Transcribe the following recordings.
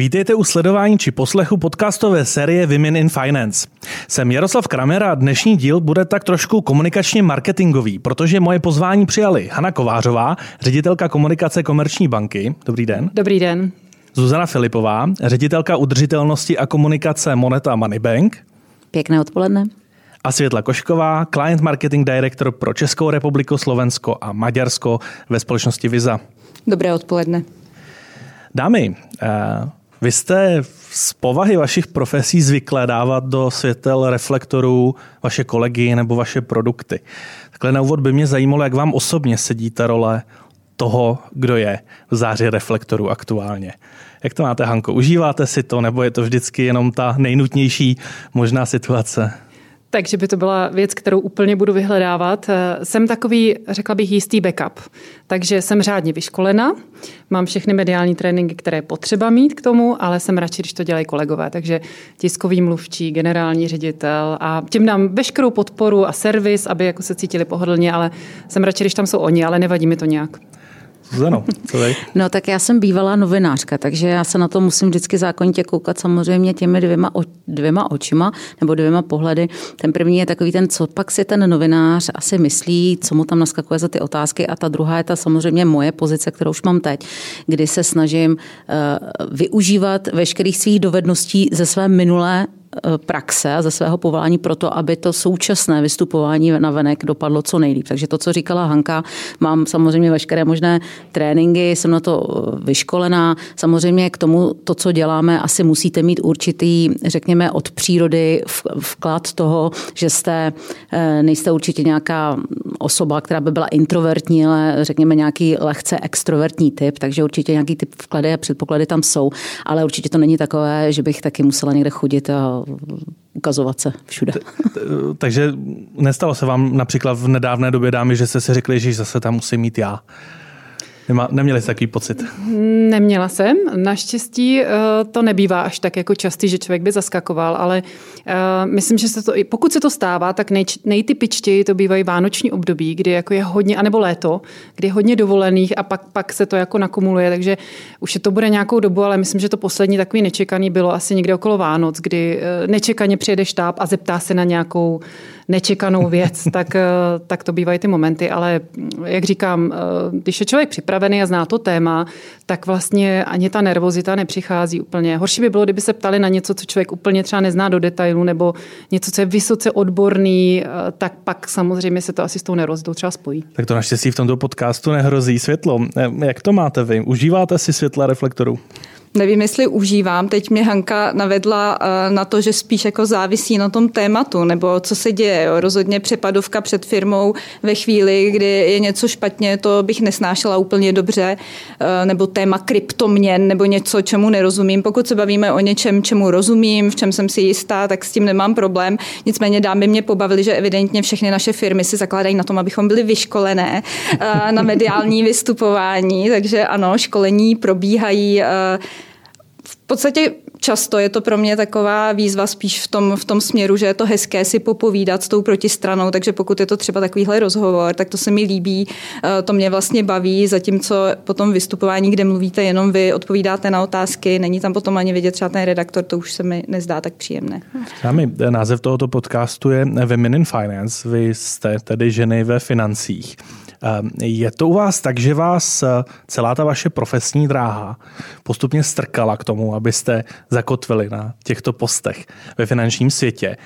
Vítejte u sledování či poslechu podcastové série Women in Finance. Jsem Jaroslav Kramer a dnešní díl bude tak trošku komunikačně marketingový, protože moje pozvání přijali Hana Kovářová, ředitelka komunikace Komerční banky. Dobrý den. Dobrý den. Zuzana Filipová, ředitelka udržitelnosti a komunikace Moneta Moneybank. Pěkné odpoledne. A Světla Košková, Client Marketing Director pro Českou republiku, Slovensko a Maďarsko ve společnosti Visa. Dobré odpoledne. Dámy, eh, vy jste z povahy vašich profesí zvyklé dávat do světel reflektorů vaše kolegy nebo vaše produkty. Takhle na úvod by mě zajímalo, jak vám osobně sedí ta role toho, kdo je v záři reflektorů aktuálně. Jak to máte, Hanko? Užíváte si to, nebo je to vždycky jenom ta nejnutnější možná situace? Takže by to byla věc, kterou úplně budu vyhledávat. Eh, jsem takový, řekla bych, jistý backup. Takže jsem řádně vyškolena, mám všechny mediální tréninky, které potřeba mít k tomu, ale jsem radši, když to dělají kolegové. Takže tiskový mluvčí, generální ředitel a tím dám veškerou podporu a servis, aby jako se cítili pohodlně, ale jsem radši, když tam jsou oni, ale nevadí mi to nějak. Zuzano, co tady? No tak já jsem bývalá novinářka, takže já se na to musím vždycky zákonitě koukat samozřejmě těmi dvěma, dvěma očima nebo dvěma pohledy. Ten první je takový ten, co pak si ten novinář asi myslí, co mu tam naskakuje za ty otázky a ta druhá je ta samozřejmě moje pozice, kterou už mám teď, kdy se snažím uh, využívat veškerých svých dovedností ze své minulé praxe a ze svého povolání pro to, aby to současné vystupování na venek dopadlo co nejlíp. Takže to, co říkala Hanka, mám samozřejmě veškeré možné tréninky, jsem na to eh, vyškolená. Samozřejmě k tomu, to, co děláme, asi musíte mít určitý, řekněme, od přírody vklad toho, že jste, eh, nejste určitě nějaká osoba, která by byla introvertní, ale řekněme nějaký lehce extrovertní typ, takže určitě nějaký typ vklady a předpoklady tam jsou, ale určitě to není takové, že bych taky musela někde chodit a ukazovat se všude. Takže nestalo se vám například v nedávné době dámy, že jste si řekli, že zase tam musím mít já? Nema, neměli jste takový pocit? Neměla jsem. Naštěstí eh, to nebývá až tak jako častý, že člověk by zaskakoval, ale eh, myslím, že se to, pokud se to stává, tak nej, nejtypičtěji to bývají vánoční období, kdy jako je hodně, anebo léto, kdy je hodně dovolených a pak, pak se to jako nakumuluje, takže už je to bude nějakou dobu, ale myslím, že to poslední takový nečekaný bylo asi někde okolo Vánoc, kdy eh, nečekaně přijede štáb a zeptá se na nějakou nečekanou věc, tak, eh, tak to bývají ty momenty. Ale jak říkám, eh, když je člověk připravený a zná to téma, tak vlastně ani ta nervozita nepřichází úplně. Horší by bylo, kdyby se ptali na něco, co člověk úplně třeba nezná do detailu, nebo něco, co je vysoce odborný, eh, tak pak samozřejmě se to asi s tou nervozitou třeba spojí. Tak to naštěstí v tomto podcastu nehrozí světlo. Jak to máte vy? Užíváte si světla reflektorů? Nevím, jestli užívám. Teď mě Hanka navedla eh, na to, že spíš jako závisí na tom tématu, nebo co se děje. Jo. Rozhodně přepadovka před firmou ve chvíli, kdy je něco špatně, to bych nesnášela úplně dobře, eh, nebo téma kryptoměn, nebo něco, čemu nerozumím. Pokud se bavíme o něčem, čemu rozumím, v čem jsem si jistá, tak s tím nemám problém. Nicméně dámy mě pobavili, že evidentně všechny naše firmy si zakládají na tom, abychom byli vyškolené eh, na mediální vystupování, takže ano, školení probíhají podstatě často je to pro mě taková výzva spíš v tom, v tom směru, že je to hezké si popovídat s tou protistranou, takže pokud je to třeba takovýhle rozhovor, tak to se mi líbí, eh, to mě vlastně baví, zatímco potom vystupování, kde mluvíte jenom vy, odpovídáte na otázky, není tam potom ani vidět třeba ten redaktor, to už se mi nezdá tak příjemné. Sami, název tohoto podcastu je Women in Finance, vy jste tedy ženy ve financích. Ehm, je to u vás tak, že vás eh, celá ta vaše profesní dráha postupně strkala k tomu, abyste zakotvili na těchto postech ve finančním světě?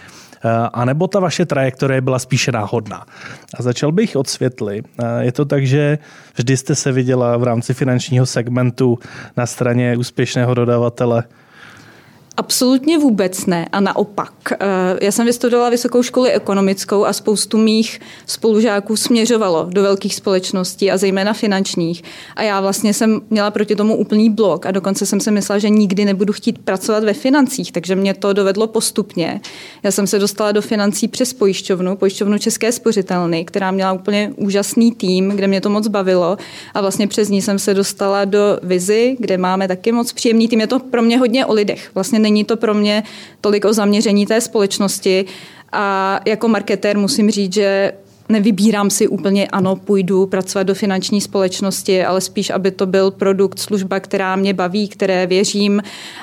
Eh, a nebo ta vaše trajektorie byla spíše náhodná. A začal bych od světly. Eh, je to tak, že vždy jste se viděla v rámci finančního segmentu na straně úspěšného dodavatele Absolutně vůbec ne a naopak. Eh, já jsem vystudovala vysokou školu ekonomickou a spoustu mých spolužáků směřovalo do velkých společností a zejména finančních. A já vlastně jsem měla proti tomu úplný blok a dokonce jsem si myslela, že nikdy nebudu chtít pracovat ve financích, takže mě to dovedlo postupně. Já jsem se dostala do financí přes pojišťovnu, pojišťovnu České spořitelny, která měla úplně úžasný tým, kde mě to moc bavilo a vlastně přes ní jsem se dostala do Vizi, kde máme taky moc příjemný tým. Je to pro mě hodně o lidech. Vlastně není to pro mě tolik o zaměření té společnosti. A jako marketér musím říct, že nevybírám si úplně, ano, půjdu pracovat do finanční společnosti, ale spíš, aby to byl produkt, služba, která mě baví, které věřím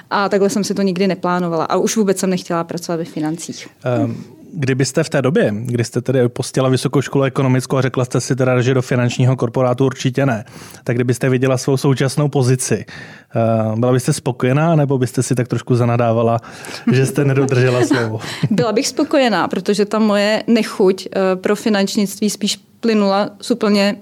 a takhle jsem si to nikdy neplánovala. A už vůbec jsem nechtěla pracovat ve financích. Um. Kdybyste v té době, kdy jste tedy postila vysokou školu ekonomickou a řekla jste si teda, že do finančního korporátu určitě ne, tak kdybyste viděla svou současnou pozici, eh, byla byste spokojená, nebo byste si tak trošku zanadávala, že jste nedodržela slovo? Byla bych spokojená, protože ta moje nechuť eh, pro finančnictví spíš plynula z úplně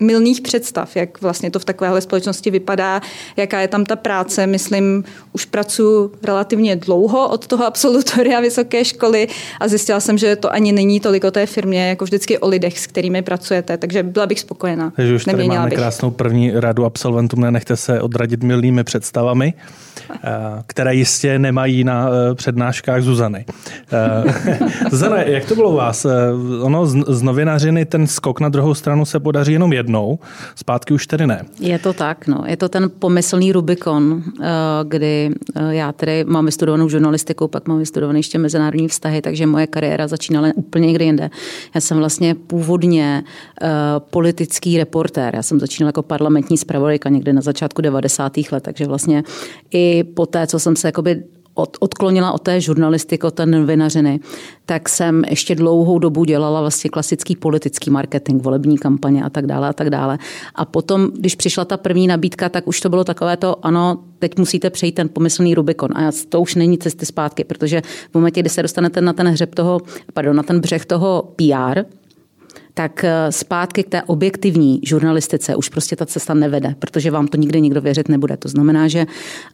milných představ, jak vlastně to v takovéhle společnosti vypadá, jaká je tam ta práce. Myslím, už pracuji relativně dlouho od toho absolutoria vysoké školy a zjistila jsem, že to ani není tolik o té firmě, jako vždycky o lidech, s kterými pracujete, takže byla bych spokojená. Takže už tady máme bych. krásnou první radu absolventům, nenechte se odradit milnými představami. Eh, které jistě nemají na eh, přednáškách Zuzany. Eh, Zuzana, jak to bylo u vás? Ono z novinářiny ten skok na druhou stranu se podaří jenom jednou, zpátky už tedy ne. Je to tak, no. Je to ten pomyslný Rubikon, kdy já tedy mám vystudovanou žurnalistiku, pak mám vystudovaný ještě mezinárodní vztahy, takže moje kariéra začínala úplně někde jinde. Já jsem vlastně původně politický reportér. Já jsem začínala jako parlamentní zpravodajka někdy na začátku 90. let, takže vlastně i po té, co jsem se jakoby od, odklonila od té žurnalistiky, od té novinařiny, tak jsem ještě dlouhou dobu dělala vlastně klasický politický marketing, volební kampaně a tak dále a tak dále. A potom, když přišla ta první nabídka, tak už to bylo takové to, ano, teď musíte přejít ten pomyslný Rubikon. A to už není cesty zpátky, protože v momentě, kdy se dostanete na ten hřeb toho, pardon, na ten břeh toho PR, tak eh, zpátky k té objektivní žurnalistice už prostě ta cesta nevede, protože vám to nikdy nikdo věřit nebude. To znamená, že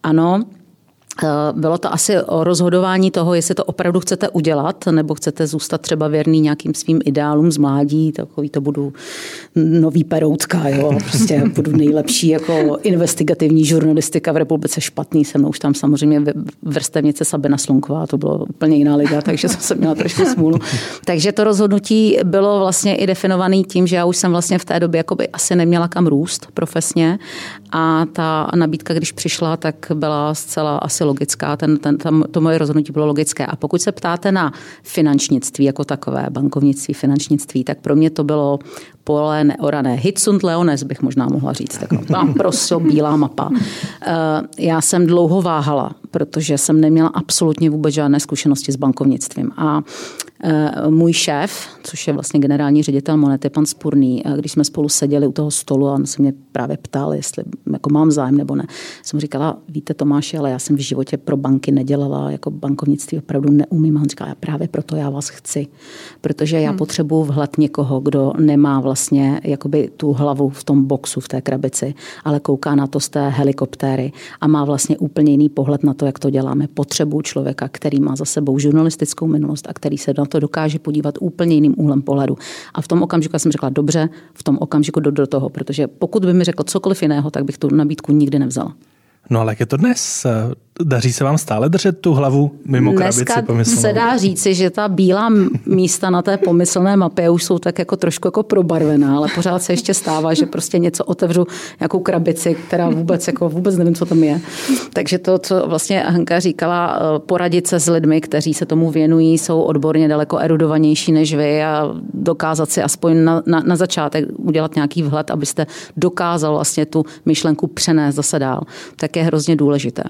ano, bylo to asi o rozhodování toho, jestli to opravdu chcete udělat, nebo chcete zůstat třeba věrný nějakým svým ideálům z mládí, takový to budu nový peroutka, jo, prostě budu nejlepší jako investigativní žurnalistika v republice špatný, se mnou už tam samozřejmě vrstevnice Sabina Slunková, to bylo úplně jiná liga, takže jsem měla trošku smůlu. Takže to rozhodnutí bylo vlastně i definované tím, že já už jsem vlastně v té době jakoby asi neměla kam růst profesně a ta nabídka, když přišla, tak byla zcela asi logická, ten, ten, tam, to moje rozhodnutí bylo logické. A pokud se ptáte na finančnictví jako takové, bankovnictví, finančnictví, tak pro mě to bylo pole neorané. Hitsund Leones bych možná mohla říct. Tak tam prostě bílá mapa. Eh, já jsem dlouho váhala, protože jsem neměla absolutně vůbec žádné zkušenosti s bankovnictvím. A můj šéf, což je vlastně generální ředitel Monety, pan Spurný, když jsme spolu seděli u toho stolu a on se mě právě ptal, jestli jako mám zájem nebo ne, jsem říkala, víte Tomáši, ale já jsem v životě pro banky nedělala, jako bankovnictví opravdu neumím. A on říkal, právě proto já vás chci, protože já hmm. potřebuji vhled někoho, kdo nemá vlastně jakoby tu hlavu v tom boxu, v té krabici, ale kouká na to z té helikoptéry a má vlastně úplně jiný pohled na to, jak to děláme. Potřebuji člověka, který má za sebou žurnalistickou minulost a který se do to dokáže podívat úplně jiným úhlem pohledu. A v tom okamžiku jsem řekla, dobře, v tom okamžiku do, do toho, protože pokud by mi řekl cokoliv jiného, tak bych tu nabídku nikdy nevzala. No ale jak je to dnes? Daří se vám stále držet tu hlavu mimo Dneska krabici pomyslnou? se dá říci, že ta bílá místa na té pomyslné mapě už jsou tak jako trošku jako probarvená, ale pořád se ještě stává, že prostě něco otevřu, nějakou krabici, která vůbec jako vůbec nevím, co tam je. Takže to, co vlastně Hanka říkala, eh, poradit se s lidmi, kteří se tomu věnují, jsou odborně daleko erudovanější než vy a dokázat si aspoň na, na, na začátek udělat nějaký vhled, abyste dokázal vlastně tu myšlenku přenést zase dál, tak je hrozně důležité.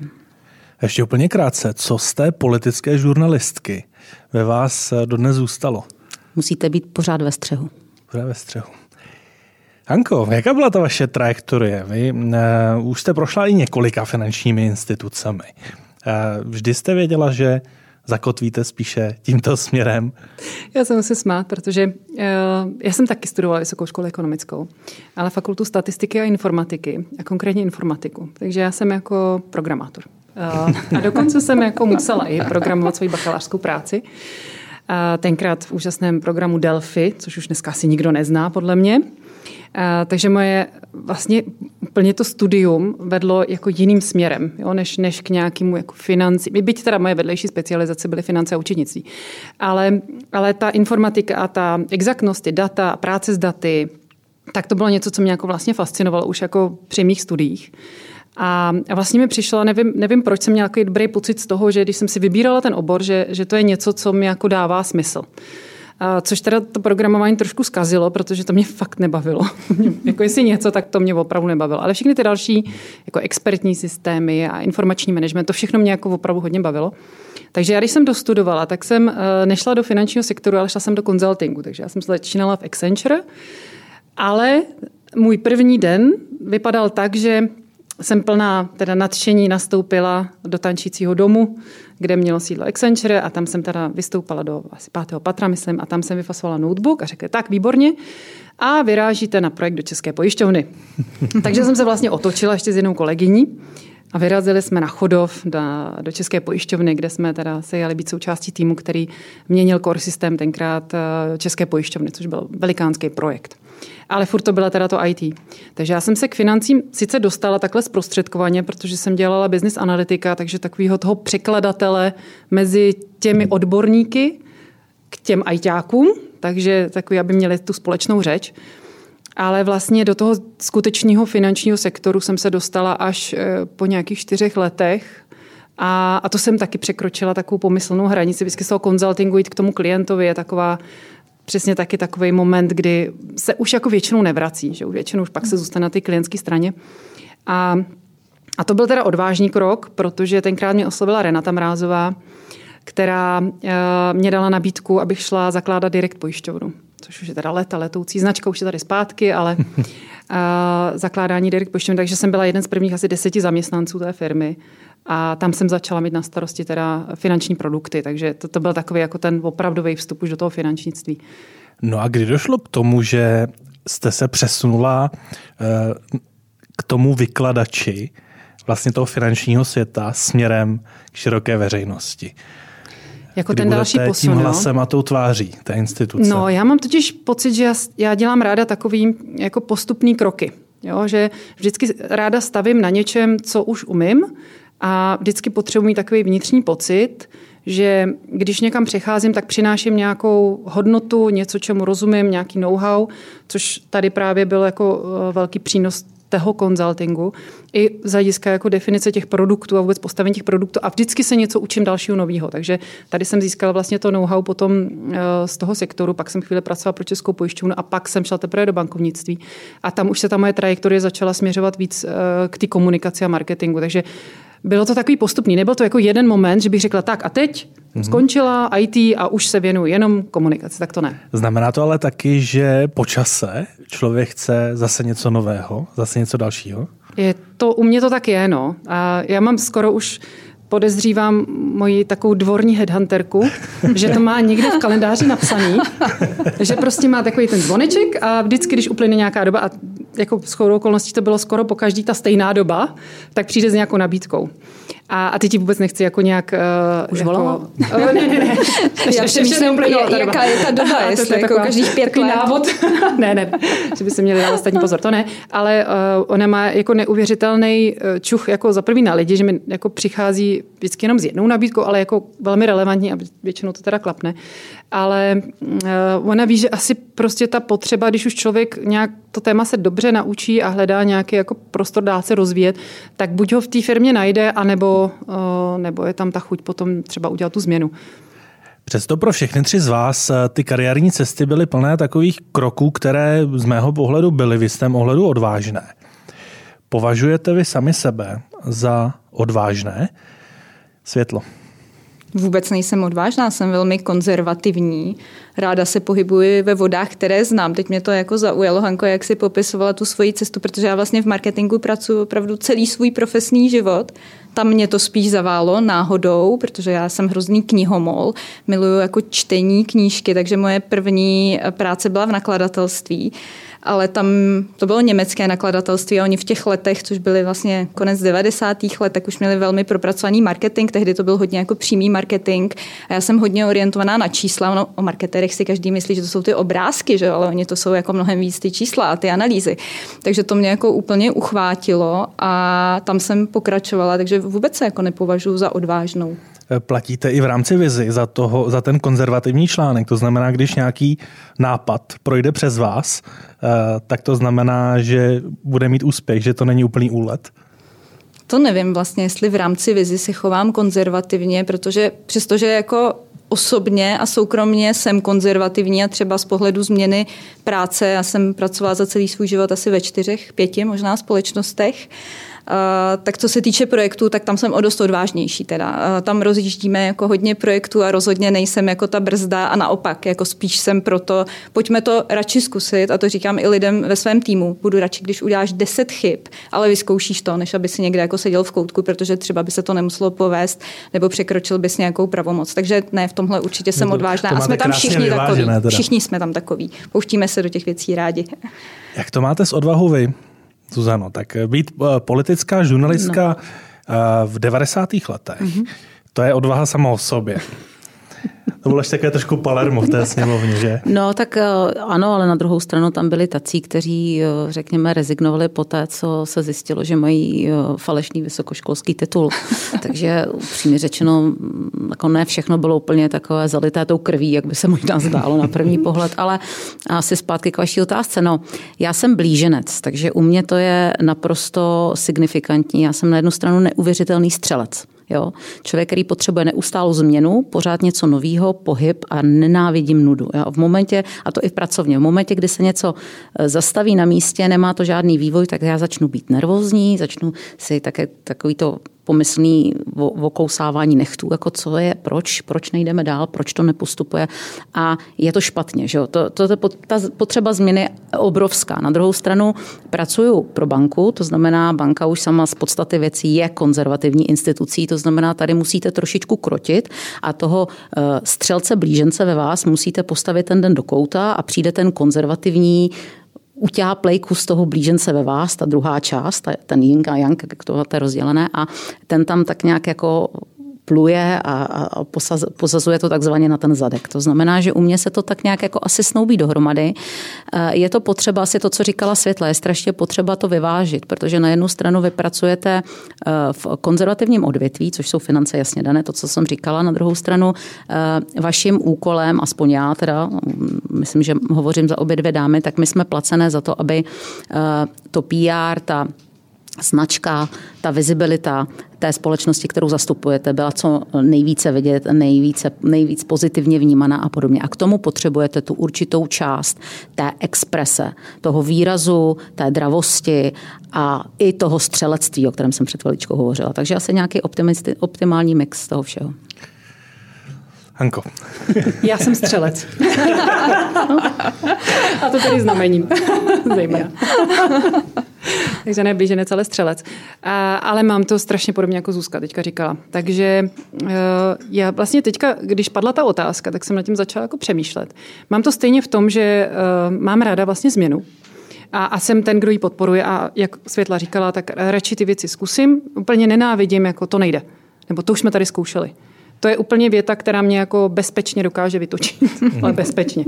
Ještě úplně krátce, co z té politické žurnalistky ve vás eh, dodnes zůstalo? Musíte být pořád ve střehu. Pořád ve střehu. Hanko, jaká byla ta vaše trajektorie? Vy uh, už jste prošla i několika finančními institucemi. Uh, vždy jste věděla, že zakotvíte spíše tímto směrem? Já jsem se smát, protože uh, já jsem taky studovala vysokou školu ekonomickou, ale fakultu statistiky a informatiky, a konkrétně informatiku. Takže já jsem jako programátor. A dokonce jsem jako musela i programovat svoji bakalářskou práci. Tenkrát v úžasném programu Delphi, což už dneska asi nikdo nezná podle mě. Takže moje vlastně úplně to studium vedlo jako jiným směrem, jo, než, než k nějakému jako financí. Byť teda moje vedlejší specializace byly finance a učitnictví. Ale, ale ta informatika a ta exaktnost, ty data práce s daty, tak to bylo něco, co mě jako vlastně fascinovalo už jako při mých studiích. A vlastně mi přišlo, nevím, nevím proč jsem měla dobrý pocit z toho, že když jsem si vybírala ten obor, že, že to je něco, co mi jako dává smysl. což teda to programování trošku zkazilo, protože to mě fakt nebavilo. jako jestli něco, tak to mě opravdu nebavilo. Ale všechny ty další jako expertní systémy a informační management, to všechno mě jako opravdu hodně bavilo. Takže já, když jsem dostudovala, tak jsem eh, nešla do finančního sektoru, ale šla jsem do konzultingu. Takže já jsem začínala v Accenture, ale můj první den vypadal tak, že jsem plná teda nadšení nastoupila do tančícího domu, kde mělo sídlo Accenture a tam jsem teda vystoupala do asi pátého patra, myslím, a tam jsem vyfasovala notebook a řekla, tak výborně, a vyrážíte na projekt do České pojišťovny. Takže jsem se vlastně otočila ještě s jednou kolegyní a vyrazili jsme na Chodov do, do České pojišťovny, kde jsme teda se jeli být součástí týmu, který měnil core systém tenkrát eh, České pojišťovny, což byl velikánský projekt. Ale furt to byla teda to IT. Takže já jsem se k financím sice dostala takhle zprostředkovaně, protože jsem dělala business analytika, takže takového toho překladatele mezi těmi odborníky k těm ITákům, takže takový, aby měli tu společnou řeč. Ale vlastně do toho skutečného finančního sektoru jsem se dostala až eh, po nějakých čtyřech letech. A, a to jsem taky překročila takovou pomyslnou hranici. Vždycky z toho konzultingu jít k tomu klientovi je taková přesně taky takový moment, kdy se už jako většinou nevrací, že většinou už pak se zůstane na té klientské straně. A, a to byl teda odvážný krok, protože tenkrát mě oslovila Renata Mrázová, která uh, mě dala nabídku, abych šla zakládat direkt pojišťovnu což už je teda leta, letoucí značka, už je tady zpátky, ale uh, zakládání direct pojišťovny, takže jsem byla jeden z prvních asi deseti zaměstnanců té firmy a tam jsem začala mít na starosti teda finanční produkty, takže to, to byl takový jako ten opravdový vstup už do toho finančnictví. No a kdy došlo k tomu, že jste se přesunula uh, k tomu vykladači vlastně toho finančního světa směrem k široké veřejnosti? Jako ten další posun. tím hlasem a tou tváří té instituce. No, já mám totiž pocit, že já, já dělám ráda takový jako postupný kroky. Jo, že vždycky ráda stavím na něčem, co už umím a vždycky potřebuji takový vnitřní pocit, že když někam přecházím, tak přináším nějakou hodnotu, něco, čemu rozumím, nějaký know-how, což tady právě byl jako eh, velký přínos toho konzultingu i z hlediska jako definice těch produktů a vůbec postavení těch produktů a vždycky se něco učím dalšího nového. Takže tady jsem získala vlastně to know-how potom eh, z toho sektoru, pak jsem chvíli pracovala pro Českou pojišťovnu a pak jsem šla teprve do bankovnictví. A tam už se ta moje trajektorie začala směřovat víc eh, k té komunikaci a marketingu. Takže bylo to takový postupný. Nebyl to jako jeden moment, že bych řekla tak a teď mm-hmm. skončila IT a už se věnuju jenom komunikaci. Tak to ne. Znamená to ale taky, že po čase člověk chce zase něco nového, zase něco dalšího? Je to, u mě to tak je, no. A já mám skoro už podezřívám moji takovou dvorní headhunterku, že to má někde v kalendáři napsaný, že prostě má takový ten zvoneček a vždycky, když uplyne nějaká doba, a jako s okolností to bylo skoro po každý ta stejná doba, tak přijde s nějakou nabídkou. A, a teď ti vůbec nechci jako nějak... Uh, Už jako, volala? Uh, ne, ne, ne. Já přemýšlím, jaká je ta doba, jestli jako každých pět let. návod. ne, ne, že by se měli dát ostatní pozor, to ne. Ale uh, ona má jako neuvěřitelný čuch jako za prvý na lidi, že mi jako přichází vždycky jenom s jednou nabídkou, ale jako velmi relevantní a většinou to teda klapne. Ale uh, ona ví, že asi prostě ta potřeba, když už člověk nějak to téma se dobře naučí a hledá nějaký jako prostor dá se rozvíjet, tak buď ho v té firmě najde, anebo, uh, nebo je tam ta chuť potom třeba udělat tu změnu. Přesto pro všechny tři z vás eh, ty kariérní cesty byly plné takových kroků, které z mého pohledu byly v jistém ohledu odvážné. Považujete vy sami sebe za odvážné? Světlo. Vůbec nejsem odvážná, jsem velmi konzervativní. Ráda se pohybuji ve vodách, které znám. Teď mě to jako zaujalo, Hanko, jak si popisovala tu svoji cestu, protože já vlastně v marketingu pracuji opravdu celý svůj profesní život. Tam mě to spíš zaválo náhodou, protože já jsem hrozný knihomol, miluju jako čtení knížky, takže moje první práce byla v nakladatelství ale tam to bylo německé nakladatelství a oni v těch letech, což byly vlastně konec 90. let, tak už měli velmi propracovaný marketing, tehdy to byl hodně jako přímý marketing a já jsem hodně orientovaná na čísla, no, o marketerech si každý myslí, že to jsou ty obrázky, že? ale oni to jsou jako mnohem víc ty čísla a ty analýzy. Takže to mě jako úplně uchvátilo a tam jsem pokračovala, takže vůbec se jako nepovažuji za odvážnou platíte i v rámci vizi za, toho, za ten konzervativní článek. To znamená, když nějaký nápad projde přes vás, eh, tak to znamená, že bude mít úspěch, že to není úplný úlet? To nevím vlastně, jestli v rámci vizi se chovám konzervativně, protože přestože jako osobně a soukromně jsem konzervativní a třeba z pohledu změny práce, já jsem pracovala za celý svůj život asi ve čtyřech, pěti možná společnostech, Eh, tak co se týče projektů, tak tam jsem o dost odvážnější. Teda. Eh, tam rozjíždíme jako hodně projektů a rozhodně nejsem jako ta brzda a naopak, jako spíš jsem proto, pojďme to radši zkusit a to říkám i lidem ve svém týmu. Budu radši, když uděláš deset chyb, ale vyzkoušíš to, než aby si někde jako seděl v koutku, protože třeba by se to nemuselo povést nebo překročil bys nějakou pravomoc. Takže ne, v tomhle určitě jsem odvážná. A jsme tam všichni takový. Všichni jsme tam takový. Pouštíme se do těch věcí rádi. Jak to máte s odvahou vy? Zuzano, tak být eh, politická žurnalistka no. Eh, v 90. letech, mm-hmm. to je odvaha sama o sobě. To bylo ještě také trošku Palermo v té sněmovně, že? No tak eh, ano, ale na druhou stranu tam byli tací, kteří, eh, řekněme, rezignovali po té, co se zjistilo, že mají eh, falešný vysokoškolský titul. Takže upřímně řečeno, mm, jako ne všechno bylo úplně takové zalité tou krví, jak by se možná zdálo na první pohled, ale asi zpátky k vaší otázce. No, já jsem blíženec, takže u mě to je naprosto signifikantní. Já jsem na jednu stranu neuvěřitelný střelec. Jo? Člověk, který potřebuje neustálou změnu, pořád něco nového, pohyb a nenávidím nudu. Jo? V momentě, a to i v pracovně, v momentě, kdy se něco eh, zastaví na místě, nemá to žádný vývoj, tak já začnu být nervózní, začnu si také takový to pomyslný okousávání nechtů, jako co je, proč, proč nejdeme dál, proč to nepostupuje a je to špatně. Že jo? To, to, to, ta potřeba změny je obrovská. Na druhou stranu pracuju pro banku, to znamená, banka už sama z podstaty věcí je konzervativní institucí, to znamená, tady musíte trošičku krotit a toho eh, střelce blížence ve vás musíte postavit ten den do kouta a přijde ten konzervativní utáplej kus toho blížence ve vás, ta druhá část, ten yin a yang, jak to je rozdělené, a ten tam tak nějak jako pluje a, a posaz, pozazuje to takzvaně na ten zadek. To znamená, že u mě se to tak nějak jako asi snoubí dohromady. Eh, je to potřeba, asi to, co říkala Světla, je strašně potřeba to vyvážit, protože na jednu stranu vy pracujete eh, v konzervativním odvětví, což jsou finance jasně dané, to, co jsem říkala. Na druhou stranu eh, vaším úkolem, aspoň já teda, mm, myslím, že hovořím za obě dvě dámy, tak my jsme placené za to, aby to PR, ta značka, ta vizibilita té společnosti, kterou zastupujete, byla co nejvíce vidět, nejvíce, nejvíc pozitivně vnímaná a podobně. A k tomu potřebujete tu určitou část té exprese, toho výrazu, té dravosti a i toho střelectví, o kterém jsem před chviličkou hovořila. Takže asi nějaký optimální mix toho všeho. Hanko. Já jsem střelec. a to tedy znamením. Zejména. Takže ne blíženec, ale střelec. A, ale mám to strašně podobně jako Zuzka teďka říkala. Takže uh, já vlastně teďka, když padla ta otázka, tak jsem nad tím začala jako přemýšlet. Mám to stejně v tom, že uh, mám ráda vlastně změnu. A, a jsem ten, kdo ji podporuje a jak Světla říkala, tak radši ty věci zkusím. Úplně nenávidím, jako to nejde. Nebo to už jsme tady zkoušeli. To je úplně věta, která mě jako bezpečně dokáže vytočit, ale bezpečně.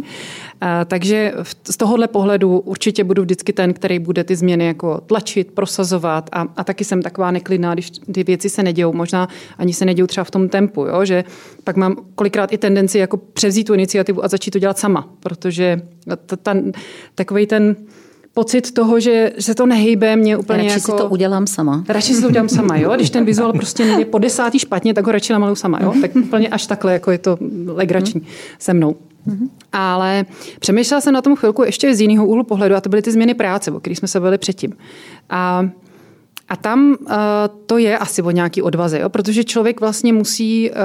A, takže z tohohle pohledu určitě budu vždycky ten, který bude ty změny jako tlačit, prosazovat a, a taky jsem taková neklidná, když ty věci se nedějou. Možná ani se nedějou třeba v tom tempu, jo? že pak mám kolikrát i tendenci jako převzít tu iniciativu a začít to dělat sama, protože ta, ta, takový ten pocit toho, že se to nehejbe mě úplně radši jako... si to udělám sama. Radši si to udělám sama, jo. Když ten vizuál prostě je po desátý špatně, tak ho radši namalu sama, jo. Tak úplně až takhle, jako je to legrační se mnou. Mm-hmm. Ale přemýšlela jsem na tom chvilku ještě z jiného úhlu pohledu a to byly ty změny práce, o kterých jsme se bavili předtím. A a tam uh, to je asi o nějaký odvaze, jo? protože člověk vlastně musí uh,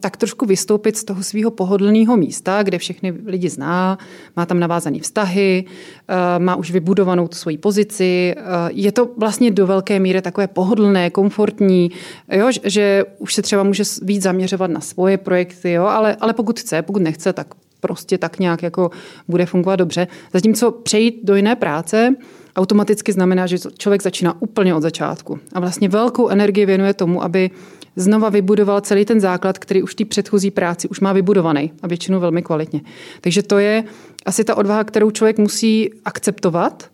tak trošku vystoupit z toho svého pohodlného místa, kde všechny lidi zná, má tam navázané vztahy, uh, má už vybudovanou tu svoji pozici. Uh, je to vlastně do velké míry takové pohodlné, komfortní, jo? že už se třeba může víc zaměřovat na svoje projekty, jo? Ale, ale pokud chce, pokud nechce, tak prostě tak nějak jako bude fungovat dobře. Zatímco přejít do jiné práce, automaticky znamená, že člověk začíná úplně od začátku. A vlastně velkou energii věnuje tomu, aby znova vybudoval celý ten základ, který už té předchozí práci už má vybudovaný a většinou velmi kvalitně. Takže to je asi ta odvaha, kterou člověk musí akceptovat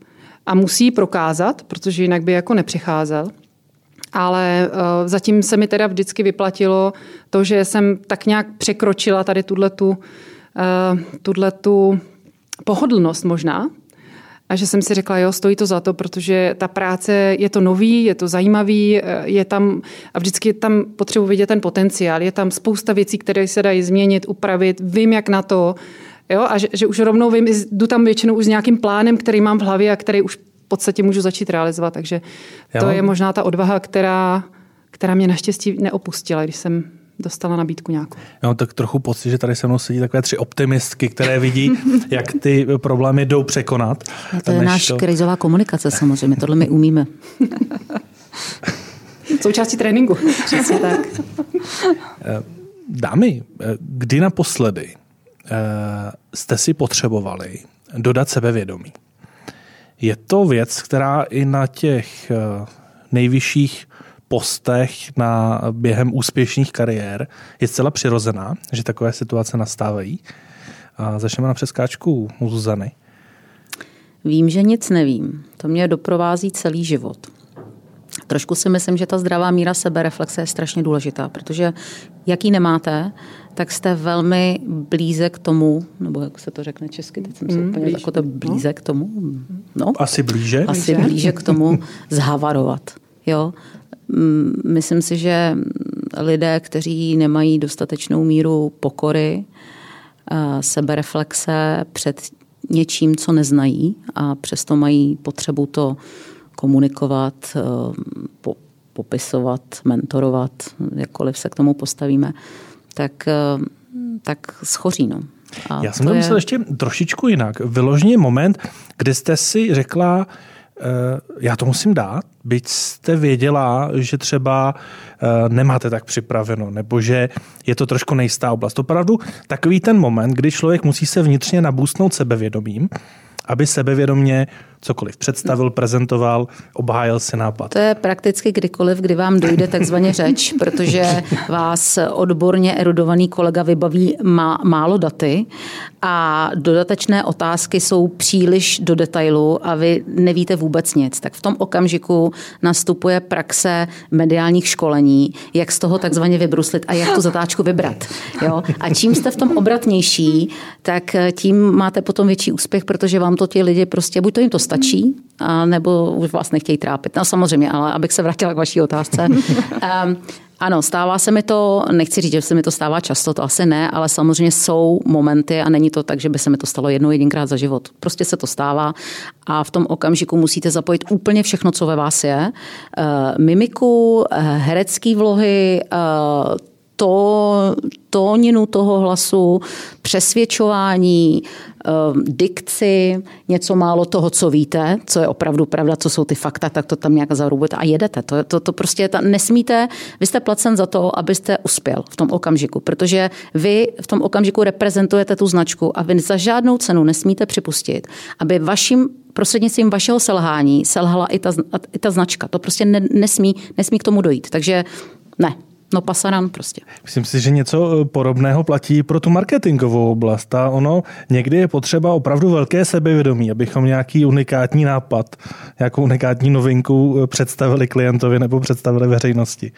a musí prokázat, protože jinak by jako nepřicházel. Ale uh, zatím se mi teda vždycky vyplatilo to, že jsem tak nějak překročila tady tuhle tu, uh, pohodlnost možná, a že jsem si řekla, jo, stojí to za to, protože ta práce je to nový, je to zajímavý, je tam a vždycky tam potřebuji vidět ten potenciál. Je tam spousta věcí, které se dají změnit, upravit, vím, jak na to. Jo, a že, že už rovnou vím, jdu tam většinou už s nějakým plánem, který mám v hlavě a který už v podstatě můžu začít realizovat. Takže to jo. je možná ta odvaha, která, která mě naštěstí neopustila, když jsem dostala nabídku nějakou. Já tak trochu pocit, že tady se mnou sedí takové tři optimistky, které vidí, jak ty problémy jdou překonat. No to je náš to... krizová komunikace samozřejmě, tohle my umíme. Součástí tréninku. Přesně tak. Eh, dámy, eh, kdy naposledy eh, jste si potřebovali dodat sebevědomí? Je to věc, která i na těch nejvyšších postech na během úspěšných kariér je zcela přirozená, že takové situace nastávají. A začneme na přeskáčku u Zuzany. Vím, že nic nevím. To mě doprovází celý život. Trošku si myslím, že ta zdravá míra sebereflexe je strašně důležitá, protože jaký nemáte, tak jste velmi blíze k tomu, nebo jak se to řekne česky, teď jsem se mm, úplně jako to blíze no. k tomu. No, asi blíže. Asi blíže k tomu zhavarovat. Jo? Myslím si, že lidé, kteří nemají dostatečnou míru pokory, sebereflexe před něčím, co neznají a přesto mají potřebu to komunikovat, po, popisovat, mentorovat, jakkoliv se k tomu postavíme, tak, tak schoří. No. A Já jsem to, to myslel je... ještě trošičku jinak. Vyloženě moment, kdy jste si řekla, já to musím dát, byť jste věděla, že třeba eh, nemáte tak připraveno, nebo že je to trošku nejistá oblast. Opravdu takový ten moment, kdy člověk musí se vnitřně nabůstnout sebevědomím, aby sebevědomě cokoliv představil, prezentoval, obhájil si nápad. To je prakticky kdykoliv, kdy vám dojde takzvaně řeč, protože vás odborně erudovaný kolega vybaví má, málo daty a dodatečné otázky jsou příliš do detailu a vy nevíte vůbec nic. Tak v tom okamžiku nastupuje praxe mediálních školení, jak z toho takzvaně vybruslit a jak tu zatáčku vybrat. Jo? A čím jste v tom obratnější, tak tím máte potom větší úspěch, protože vám to ti lidi prostě, buď to jim to stačí, stačí, a nebo už vás nechtějí trápit. No samozřejmě, ale abych se vrátila k vaší otázce. um, ano, stává se mi to, nechci říct, že se mi to stává často, to asi ne, ale samozřejmě jsou momenty a není to tak, že by se mi to stalo jednou jedinkrát za život. Prostě se to stává a v tom okamžiku musíte zapojit úplně všechno, co ve vás je. Uh, mimiku, uh, herecký vlohy, uh, to, tóninu toho hlasu, přesvědčování, Ehm, dikci, něco málo toho, co víte, co je opravdu pravda, co jsou ty fakta, tak to tam nějak zarubujete a jedete. To, to, to prostě ta, nesmíte, vy jste placen za to, abyste uspěl v tom okamžiku, protože vy v tom okamžiku reprezentujete tu značku a vy za žádnou cenu nesmíte připustit, aby vaším prostřednictvím vašeho selhání selhala i ta, i ta značka. To prostě ne, nesmí, nesmí k tomu dojít. Takže ne, No pasaran prostě. Myslím si, že něco eh, podobného platí pro tu marketingovou oblast. A ono někdy je potřeba opravdu velké sebevědomí, abychom nějaký unikátní nápad, nějakou unikátní novinku eh, představili klientovi nebo představili veřejnosti.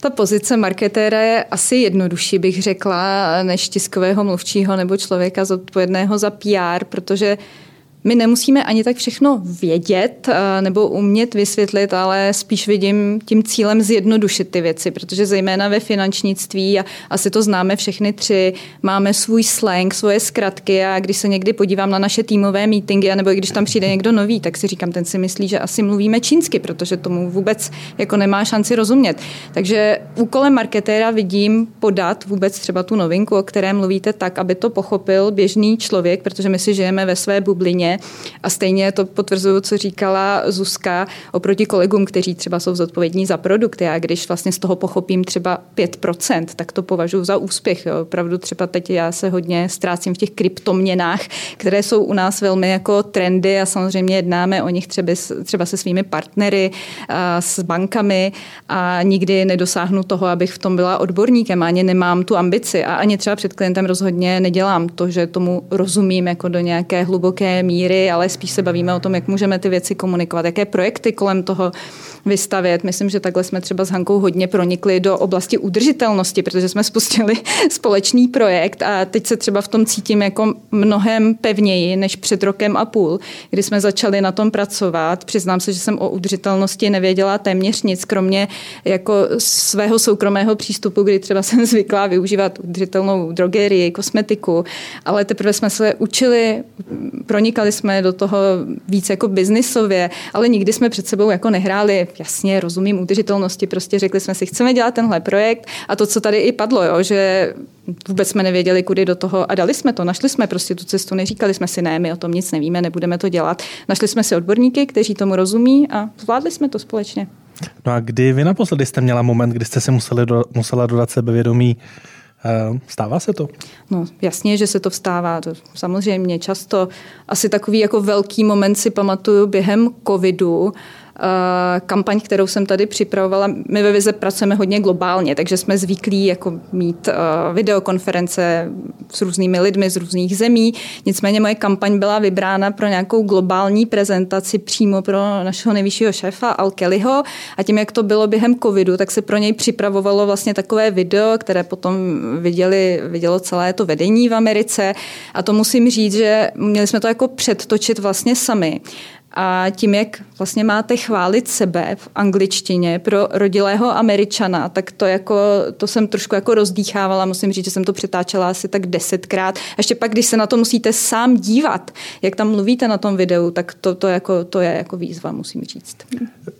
Ta pozice marketéra je asi jednodušší, bych řekla, než tiskového mluvčího nebo člověka zodpovědného za PR, protože my nemusíme ani tak všechno vědět eh, nebo umět vysvětlit, ale spíš vidím tím cílem zjednodušit ty věci, protože zejména ve finančnictví, a asi to známe všechny tři, máme svůj slang, svoje zkratky a když se někdy podívám na naše týmové meetingy, nebo když tam přijde někdo nový, tak si říkám, ten si myslí, že asi mluvíme čínsky, protože tomu vůbec jako nemá šanci rozumět. Takže úkolem marketéra vidím podat vůbec třeba tu novinku, o které mluvíte tak, aby to pochopil běžný člověk, protože my si žijeme ve své bublině a stejně to potvrzuju, co říkala Zuzka oproti kolegům, kteří třeba jsou zodpovědní za produkty. A když vlastně z toho pochopím třeba 5%, tak to považuji za úspěch. Jo. Opravdu třeba teď já se hodně ztrácím v těch kryptoměnách, které jsou u nás velmi jako trendy a samozřejmě jednáme o nich třeba, třeba se svými partnery, a s bankami a nikdy nedosáhnu toho, abych v tom byla odborníkem. Ani nemám tu ambici a ani třeba před klientem rozhodně nedělám to, že tomu rozumím jako do nějaké hluboké míry míry, ale spíš se bavíme o tom, jak můžeme ty věci komunikovat, jaké projekty kolem toho vystavět. Myslím, že takhle jsme třeba s Hankou hodně pronikli do oblasti udržitelnosti, protože jsme spustili společný projekt a teď se třeba v tom cítím jako mnohem pevněji než před rokem a půl, kdy jsme začali na tom pracovat. Přiznám se, že jsem o udržitelnosti nevěděla téměř nic, kromě jako svého soukromého přístupu, kdy třeba jsem zvyklá využívat udržitelnou drogerii, kosmetiku, ale teprve jsme se učili, pronikali jsme do toho víc jako biznisově, ale nikdy jsme před sebou jako nehráli jasně, rozumím udržitelnosti, prostě řekli jsme si, chceme dělat tenhle projekt a to, co tady i padlo, jo, že vůbec jsme nevěděli, kudy do toho a dali jsme to, našli jsme prostě tu cestu, neříkali jsme si, ne, my o tom nic nevíme, nebudeme to dělat. Našli jsme si odborníky, kteří tomu rozumí a zvládli jsme to společně. No a kdy vy naposledy jste měla moment, kdy jste si museli do, musela dodat sebevědomí Stává se to? No jasně, že se to vstává. To samozřejmě často. Asi takový jako velký moment si pamatuju během covidu, kampaň, kterou jsem tady připravovala. My ve Vize pracujeme hodně globálně, takže jsme zvyklí jako mít eh, videokonference s různými lidmi z různých zemí. Nicméně moje kampaň byla vybrána pro nějakou globální prezentaci přímo pro našeho nejvyššího šéfa Al Kellyho a tím, jak to bylo během covidu, tak se pro něj připravovalo vlastně takové video, které potom viděli, vidělo celé to vedení v Americe a to musím říct, že měli jsme to jako předtočit vlastně sami. A tím, jak vlastně máte chválit sebe v angličtině pro rodilého američana, tak to, jako, to jsem trošku jako rozdýchávala. Musím říct, že jsem to přetáčela asi tak desetkrát. A ještě pak, když se na to musíte sám dívat, jak tam mluvíte na tom videu, tak to, to, jako, to je jako výzva, musím říct.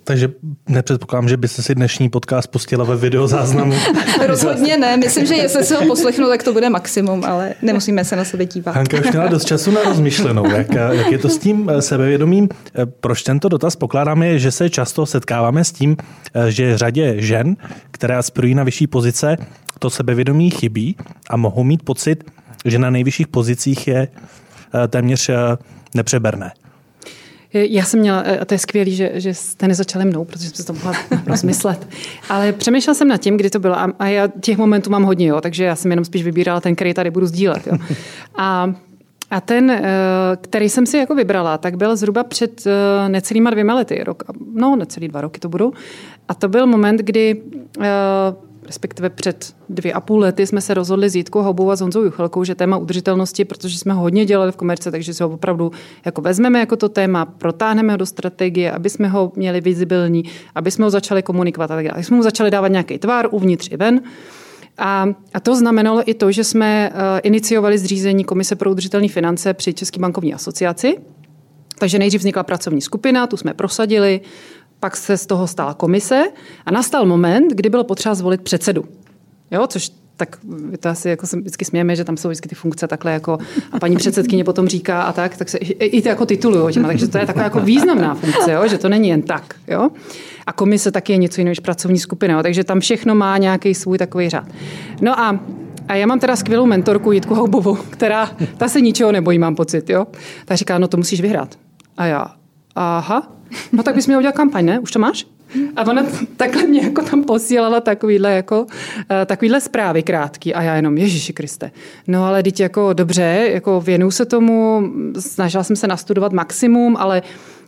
Takže nepředpokládám, že byste si dnešní podcast pustila ve videozáznamu. Rozhodně ne. Myslím, že jestli si ho poslechnu, tak to bude maximum, ale nemusíme se na sebe dívat. Hanka už měla dost času na rozmyšlenou. Jak, jak je to s tím sebevědomím? Proč tento dotaz pokládáme, je, že se často setkáváme s tím, že řadě žen, které aspirují na vyšší pozice, to sebevědomí chybí a mohou mít pocit, že na nejvyšších pozicích je eh, téměř eh, nepřeberné. Já jsem měla, eh, a to je skvělé, že, že jste nezačali mnou, protože jsem si to mohla rozmyslet. Ale přemýšlela jsem nad tím, kdy to bylo a, a já těch momentů mám hodně, jo, takže já jsem jenom spíš vybírala ten, který tady budu sdílet. Jo. A a ten, eh, který jsem si jako vybrala, tak byl zhruba před eh, necelýma dvěma lety, rok, no necelý dva roky to budou. A to byl moment, kdy eh, respektive před dvě a půl lety jsme se rozhodli s Jitkou Houbou a s Honzou Juchelkou, že téma udržitelnosti, protože jsme ho hodně dělali v komerce, takže si ho opravdu jako vezmeme jako to téma, protáhneme ho do strategie, aby jsme ho měli vizibilní, aby jsme ho začali komunikovat a tak dále. Jsme mu začali dávat nějaký tvár uvnitř i ven. A, a to znamenalo i to, že jsme uh, iniciovali zřízení Komise pro udržitelné finance při České bankovní asociaci. Takže nejdřív vznikla pracovní skupina, tu jsme prosadili, pak se z toho stala komise a nastal moment, kdy bylo potřeba zvolit předsedu. Jo, což tak to asi jako se vždycky smějeme, že tam jsou vždycky ty funkce takhle jako a paní předsedkyně potom říká a tak, tak se i, i ty jako titulují těma, takže to je taková jako významná funkce, jo, že to není jen tak. Jo. A komise taky je něco jiného než pracovní skupina, jo, takže tam všechno má nějaký svůj takový řád. No a a já mám teda skvělou mentorku Jitku Houbovou, která, ta se ničeho nebojí, mám pocit, jo. Ta říká, no to musíš vyhrát. A já, aha, no tak bys měl udělat kampaň, ne? Už to máš? A ona takhle mě jako tam posílala takovýhle, jako, eh, takovýhle zprávy krátký a já jenom, Ježíši Kriste. No ale teď jako dobře, jako věnu se tomu, snažila jsem se nastudovat maximum, ale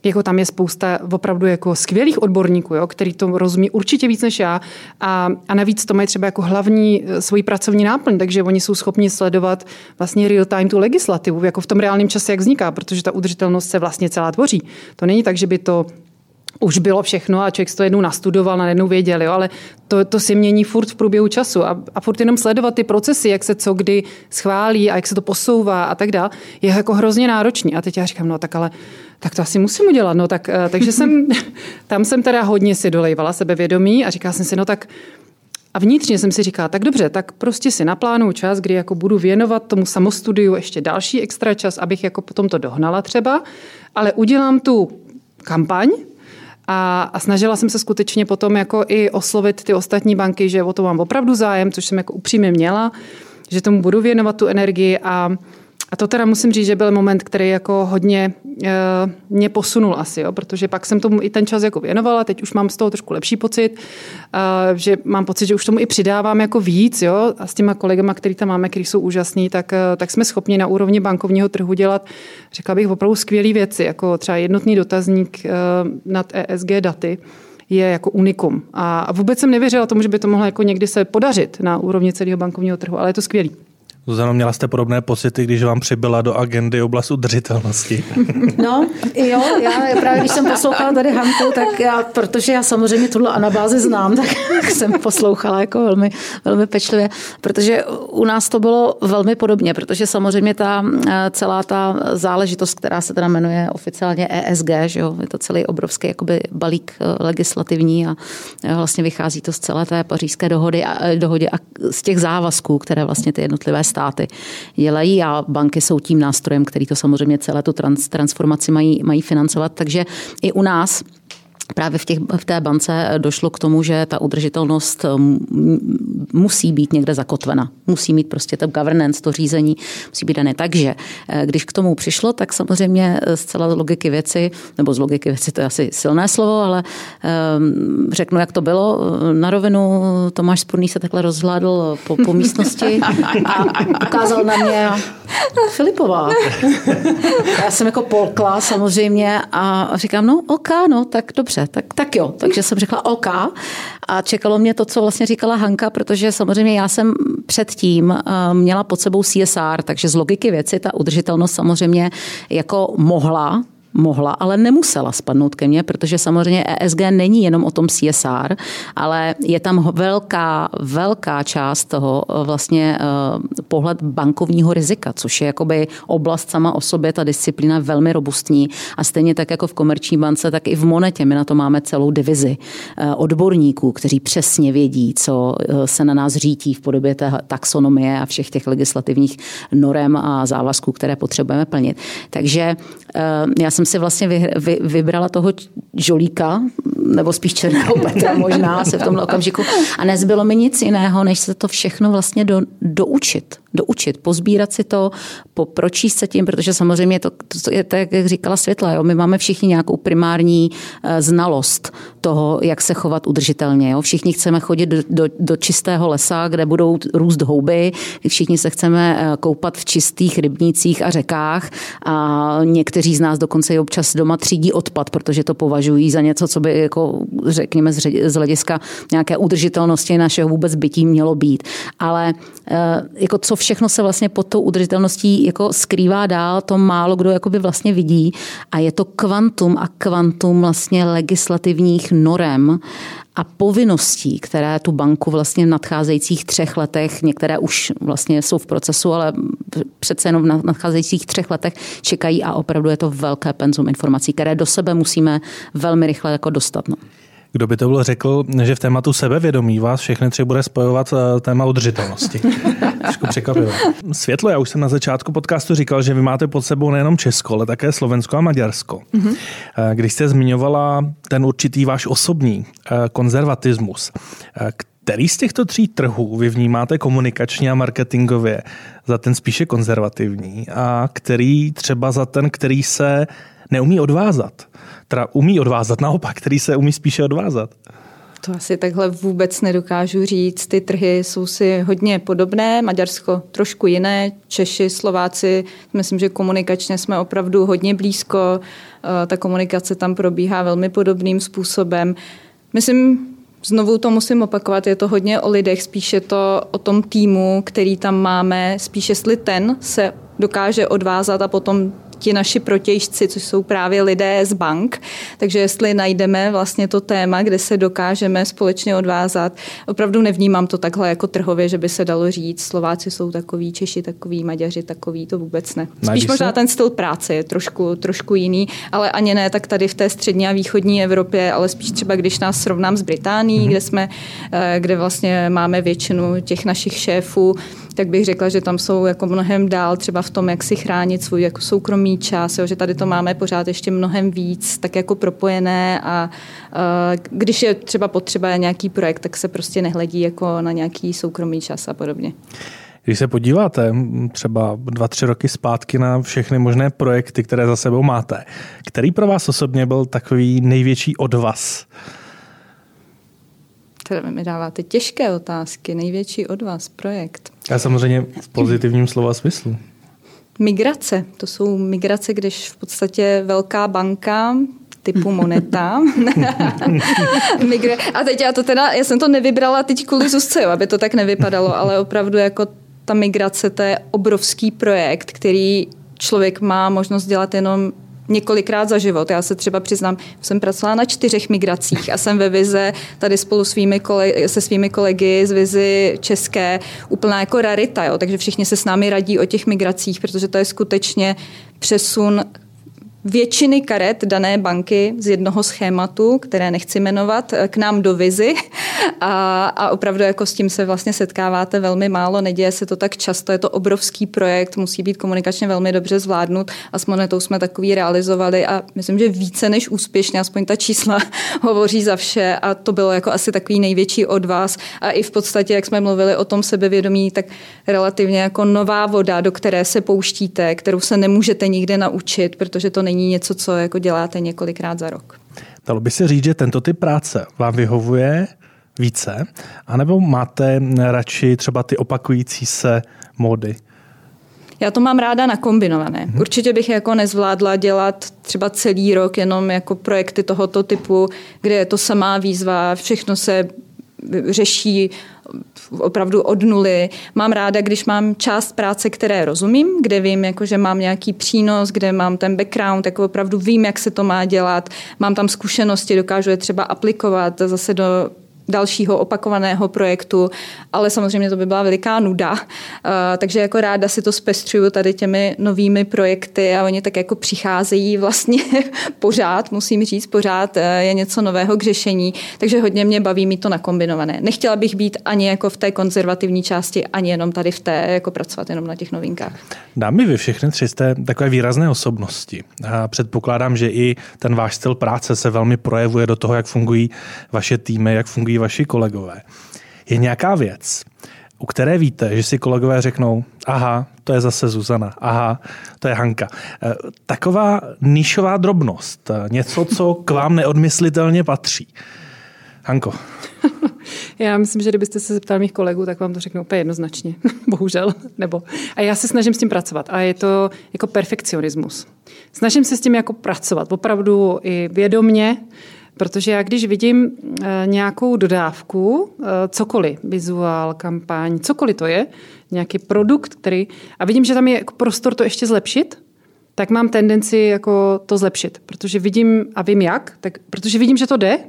jako tam je spousta opravdu jako skvělých odborníků, jo, který to rozumí určitě víc než já a, a navíc to mají třeba jako hlavní eh, svoji pracovní náplň, takže oni jsou schopni sledovat vlastně real time tu legislativu, jako v tom reálném čase, jak vzniká, protože ta udržitelnost se vlastně celá tvoří. To není tak, že by to už bylo všechno a člověk to jednou nastudoval, na jednou věděl, jo, ale to, to si mění furt v průběhu času a, a furt jenom sledovat ty procesy, jak se co kdy schválí a jak se to posouvá a tak dále, je jako hrozně náročný. A teď já říkám, no tak ale tak to asi musím udělat. No tak, eh, takže jsem, tam jsem teda hodně si dolejvala sebevědomí a říkala jsem si, no tak a vnitřně jsem si říkala, tak dobře, tak prostě si naplánuju čas, kdy jako budu věnovat tomu samostudiu ještě další extra čas, abych jako potom to dohnala třeba, ale udělám tu kampaň, a, a snažila jsem se skutečně potom jako i oslovit ty ostatní banky, že o to mám opravdu zájem, což jsem jako upřímně měla, že tomu budu věnovat tu energii a a to teda musím říct, že byl moment, který jako hodně uh, mě posunul asi, jo, protože pak jsem tomu i ten čas jako věnovala, teď už mám z toho trošku lepší pocit, uh, že mám pocit, že už tomu i přidávám jako víc, jo, a s těma kolegama, který tam máme, který jsou úžasní, tak, uh, tak jsme schopni na úrovni bankovního trhu dělat, řekla bych, opravdu skvělé věci, jako třeba jednotný dotazník uh, nad ESG daty, je jako unikum. A vůbec jsem nevěřila tomu, že by to mohlo jako někdy se podařit na úrovni celého bankovního trhu, ale je to skvělý. Zuzano, měla jste podobné pocity, když vám přibyla do agendy oblast udržitelnosti? No, jo, já právě když jsem poslouchala tady Hanku, tak já, protože já samozřejmě tuhle anabázi znám, tak jsem poslouchala jako velmi, velmi pečlivě, protože u nás to bylo velmi podobně, protože samozřejmě ta celá ta záležitost, která se teda jmenuje oficiálně ESG, že jo, je to celý obrovský jakoby balík eh, legislativní a vlastně vychází to z celé té pařížské dohody a, eh, dohody a z těch závazků, které vlastně ty jednotlivé státy dělají a banky jsou tím nástrojem, který to samozřejmě celé tu trans, transformaci mají, mají financovat. Takže i u nás právě v, těch, v té bance došlo k tomu, že ta udržitelnost musí být někde zakotvena. Musí mít prostě to governance, to řízení, musí být dané. Takže eh, když k tomu přišlo, tak samozřejmě zcela z logiky věci, nebo z logiky věci to je asi silné slovo, ale um, řeknu, jak to bylo. Na rovinu Tomáš Spurný se takhle rozhlédl po, po místnosti a ukázal na mě Filipová. Já jsem jako polkla samozřejmě a říkám, no ok, no tak dobře, tak, tak jo. Takže jsem řekla OK a čekalo mě to, co vlastně říkala Hanka, protože samozřejmě já jsem předtím eh, měla pod sebou CSR, takže z logiky věci ta udržitelnost samozřejmě jako mohla mohla, ale nemusela spadnout ke mně, protože samozřejmě ESG není jenom o tom CSR, ale je tam velká, velká část toho eh, vlastně eh, pohled bankovního rizika, což je jakoby oblast sama o sobě, ta disciplína velmi robustní a stejně tak jako v komerční bance, tak i v Monetě my na to máme celou divizi eh, odborníků, kteří přesně vědí, co se na nás řítí v podobě té taxonomie a všech těch legislativních norem a závazků, které potřebujeme plnit. Takže já jsem si vlastně vy, vy, vybrala toho žolíka, nebo spíš černého Petra možná se v tomhle okamžiku. A nezbylo mi nic jiného, než se to všechno vlastně do, doučit doučit, pozbírat si to, po, pročíst se tím, protože samozřejmě to, to je tak, jak říkala Světla, jo? my máme všichni nějakou primární uh, znalost toho, jak se chovat udržitelně. Jo? Všichni chceme chodit do, do, do čistého lesa, kde budou růst houby, všichni se chceme uh, koupat v čistých rybnících a řekách a někteří z nás dokonce i občas doma třídí odpad, protože to považují za něco, co by, jako, řekněme, z hlediska nějaké udržitelnosti našeho vůbec bytí mělo být. Ale uh, jako co všechno se vlastně pod tou udržitelností jako skrývá dál, to málo kdo jakoby vlastně vidí a je to kvantum a kvantum vlastně legislativních norem a povinností, které tu banku vlastně v nadcházejících třech letech, některé už vlastně jsou v procesu, ale přece jenom v nadcházejících třech letech čekají a opravdu je to velké penzum informací, které do sebe musíme velmi rychle jako dostat. No. Kdo by to bylo řekl, že v tématu sebevědomí vás všechny tři bude spojovat eh, téma udržitelnosti. Trošku překvapivé. Světlo, já už jsem na začátku podcastu říkal, že vy máte pod sebou nejenom Česko, ale také Slovensko a Maďarsko. Mm-hmm. Když jste zmiňovala ten určitý váš osobní eh, konzervatismus, který z těchto tří trhů vy vnímáte komunikačně a marketingově za ten spíše konzervativní a který třeba za ten, který se neumí odvázat? Teda umí odvázat, naopak, který se umí spíše odvázat? To asi takhle vůbec nedokážu říct. Ty trhy jsou si hodně podobné, Maďarsko trošku jiné, Češi, Slováci, myslím, že komunikačně jsme opravdu hodně blízko, eh, ta komunikace tam probíhá velmi podobným způsobem. Myslím, Znovu to musím opakovat, je to hodně o lidech, spíše to o tom týmu, který tam máme, spíše jestli ten se dokáže odvázat a potom ti naši protějšci, což jsou právě lidé z bank. Takže jestli najdeme vlastně to téma, kde se dokážeme společně odvázat, opravdu nevnímám to takhle jako trhově, že by se dalo říct, Slováci jsou takový, Češi takový, Maďaři takový, to vůbec ne. Spíš možná ten styl práce je trošku, trošku jiný, ale ani ne tak tady v té střední a východní Evropě, ale spíš třeba když nás srovnám s Británií, mm-hmm. kde jsme, eh, kde vlastně máme většinu těch našich šéfů, tak bych řekla, že tam jsou jako mnohem dál třeba v tom, jak si chránit svůj jako soukromý čas, jo, že tady to máme pořád ještě mnohem víc tak jako propojené a uh, když je třeba potřeba nějaký projekt, tak se prostě nehledí jako na nějaký soukromý čas a podobně. Když se podíváte třeba dva, tři roky zpátky na všechny možné projekty, které za sebou máte, který pro vás osobně byl takový největší odvaz? Teda mi dáváte těžké otázky. Největší od vás projekt. A samozřejmě v pozitivním slova smyslu. Migrace. To jsou migrace, když v podstatě velká banka typu moneta. a teď já to teda, já jsem to nevybrala teď kvůli Zuzce, jo, aby to tak nevypadalo, ale opravdu jako ta migrace, to je obrovský projekt, který člověk má možnost dělat jenom několikrát za život. Já se třeba přiznám, jsem pracovala na čtyřech migracích a jsem ve vize tady spolu svými kolegy, se svými kolegy z vizi české úplná jako rarita, jo? takže všichni se s námi radí o těch migracích, protože to je skutečně přesun většiny karet dané banky z jednoho schématu, které nechci jmenovat, k nám do vizi a, a opravdu jako s tím se vlastně setkáváte velmi málo, neděje se to tak často, je to obrovský projekt, musí být komunikačně velmi dobře zvládnut a s Monetou jsme takový realizovali a myslím, že více než úspěšně, aspoň ta čísla hovoří za vše a to bylo jako asi takový největší od vás a i v podstatě, jak jsme mluvili o tom sebevědomí, tak relativně jako nová voda, do které se pouštíte, kterou se nemůžete nikde naučit, protože to není něco, co jako děláte několikrát za rok. Dalo by se říct, že tento typ práce vám vyhovuje více, anebo máte radši třeba ty opakující se módy? Já to mám ráda nakombinované. Hmm. Určitě bych jako nezvládla dělat třeba celý rok jenom jako projekty tohoto typu, kde je to samá výzva, všechno se řeší opravdu od nuly. Mám ráda, když mám část práce, které rozumím, kde vím, jako, že mám nějaký přínos, kde mám ten background, jako opravdu vím, jak se to má dělat, mám tam zkušenosti, dokážu je třeba aplikovat zase do dalšího opakovaného projektu, ale samozřejmě to by byla veliká nuda. Takže jako ráda si to zpestřuju tady těmi novými projekty a oni tak jako přicházejí vlastně pořád, musím říct, pořád uh, je něco nového k řešení, takže hodně mě baví mít to nakombinované. Nechtěla bych být ani jako v té konzervativní části, ani jenom tady v té, jako pracovat jenom na těch novinkách. Dámy, vy všechny tři jste takové výrazné osobnosti. A předpokládám, že i ten váš styl práce se velmi projevuje do toho, jak fungují vaše týmy, jak fungují vaši kolegové. Je nějaká věc, u které víte, že si kolegové řeknou, aha, to je zase Zuzana, aha, to je Hanka. E, taková níšová drobnost, e, něco, co k vám neodmyslitelně patří. Hanko. Já myslím, že kdybyste se zeptali mých kolegů, tak vám to řeknu úplně jednoznačně. Bohužel. Nebo. A já se snažím s tím pracovat. A je to jako perfekcionismus. Snažím se s tím jako pracovat. Opravdu i vědomně. Protože já když vidím eh, nějakou dodávku, eh, cokoliv, vizuál, kampaň, cokoliv to je, nějaký produkt, který, a vidím, že tam je jako prostor to ještě zlepšit, tak mám tendenci jako to zlepšit, protože vidím a vím jak, tak, protože vidím, že to jde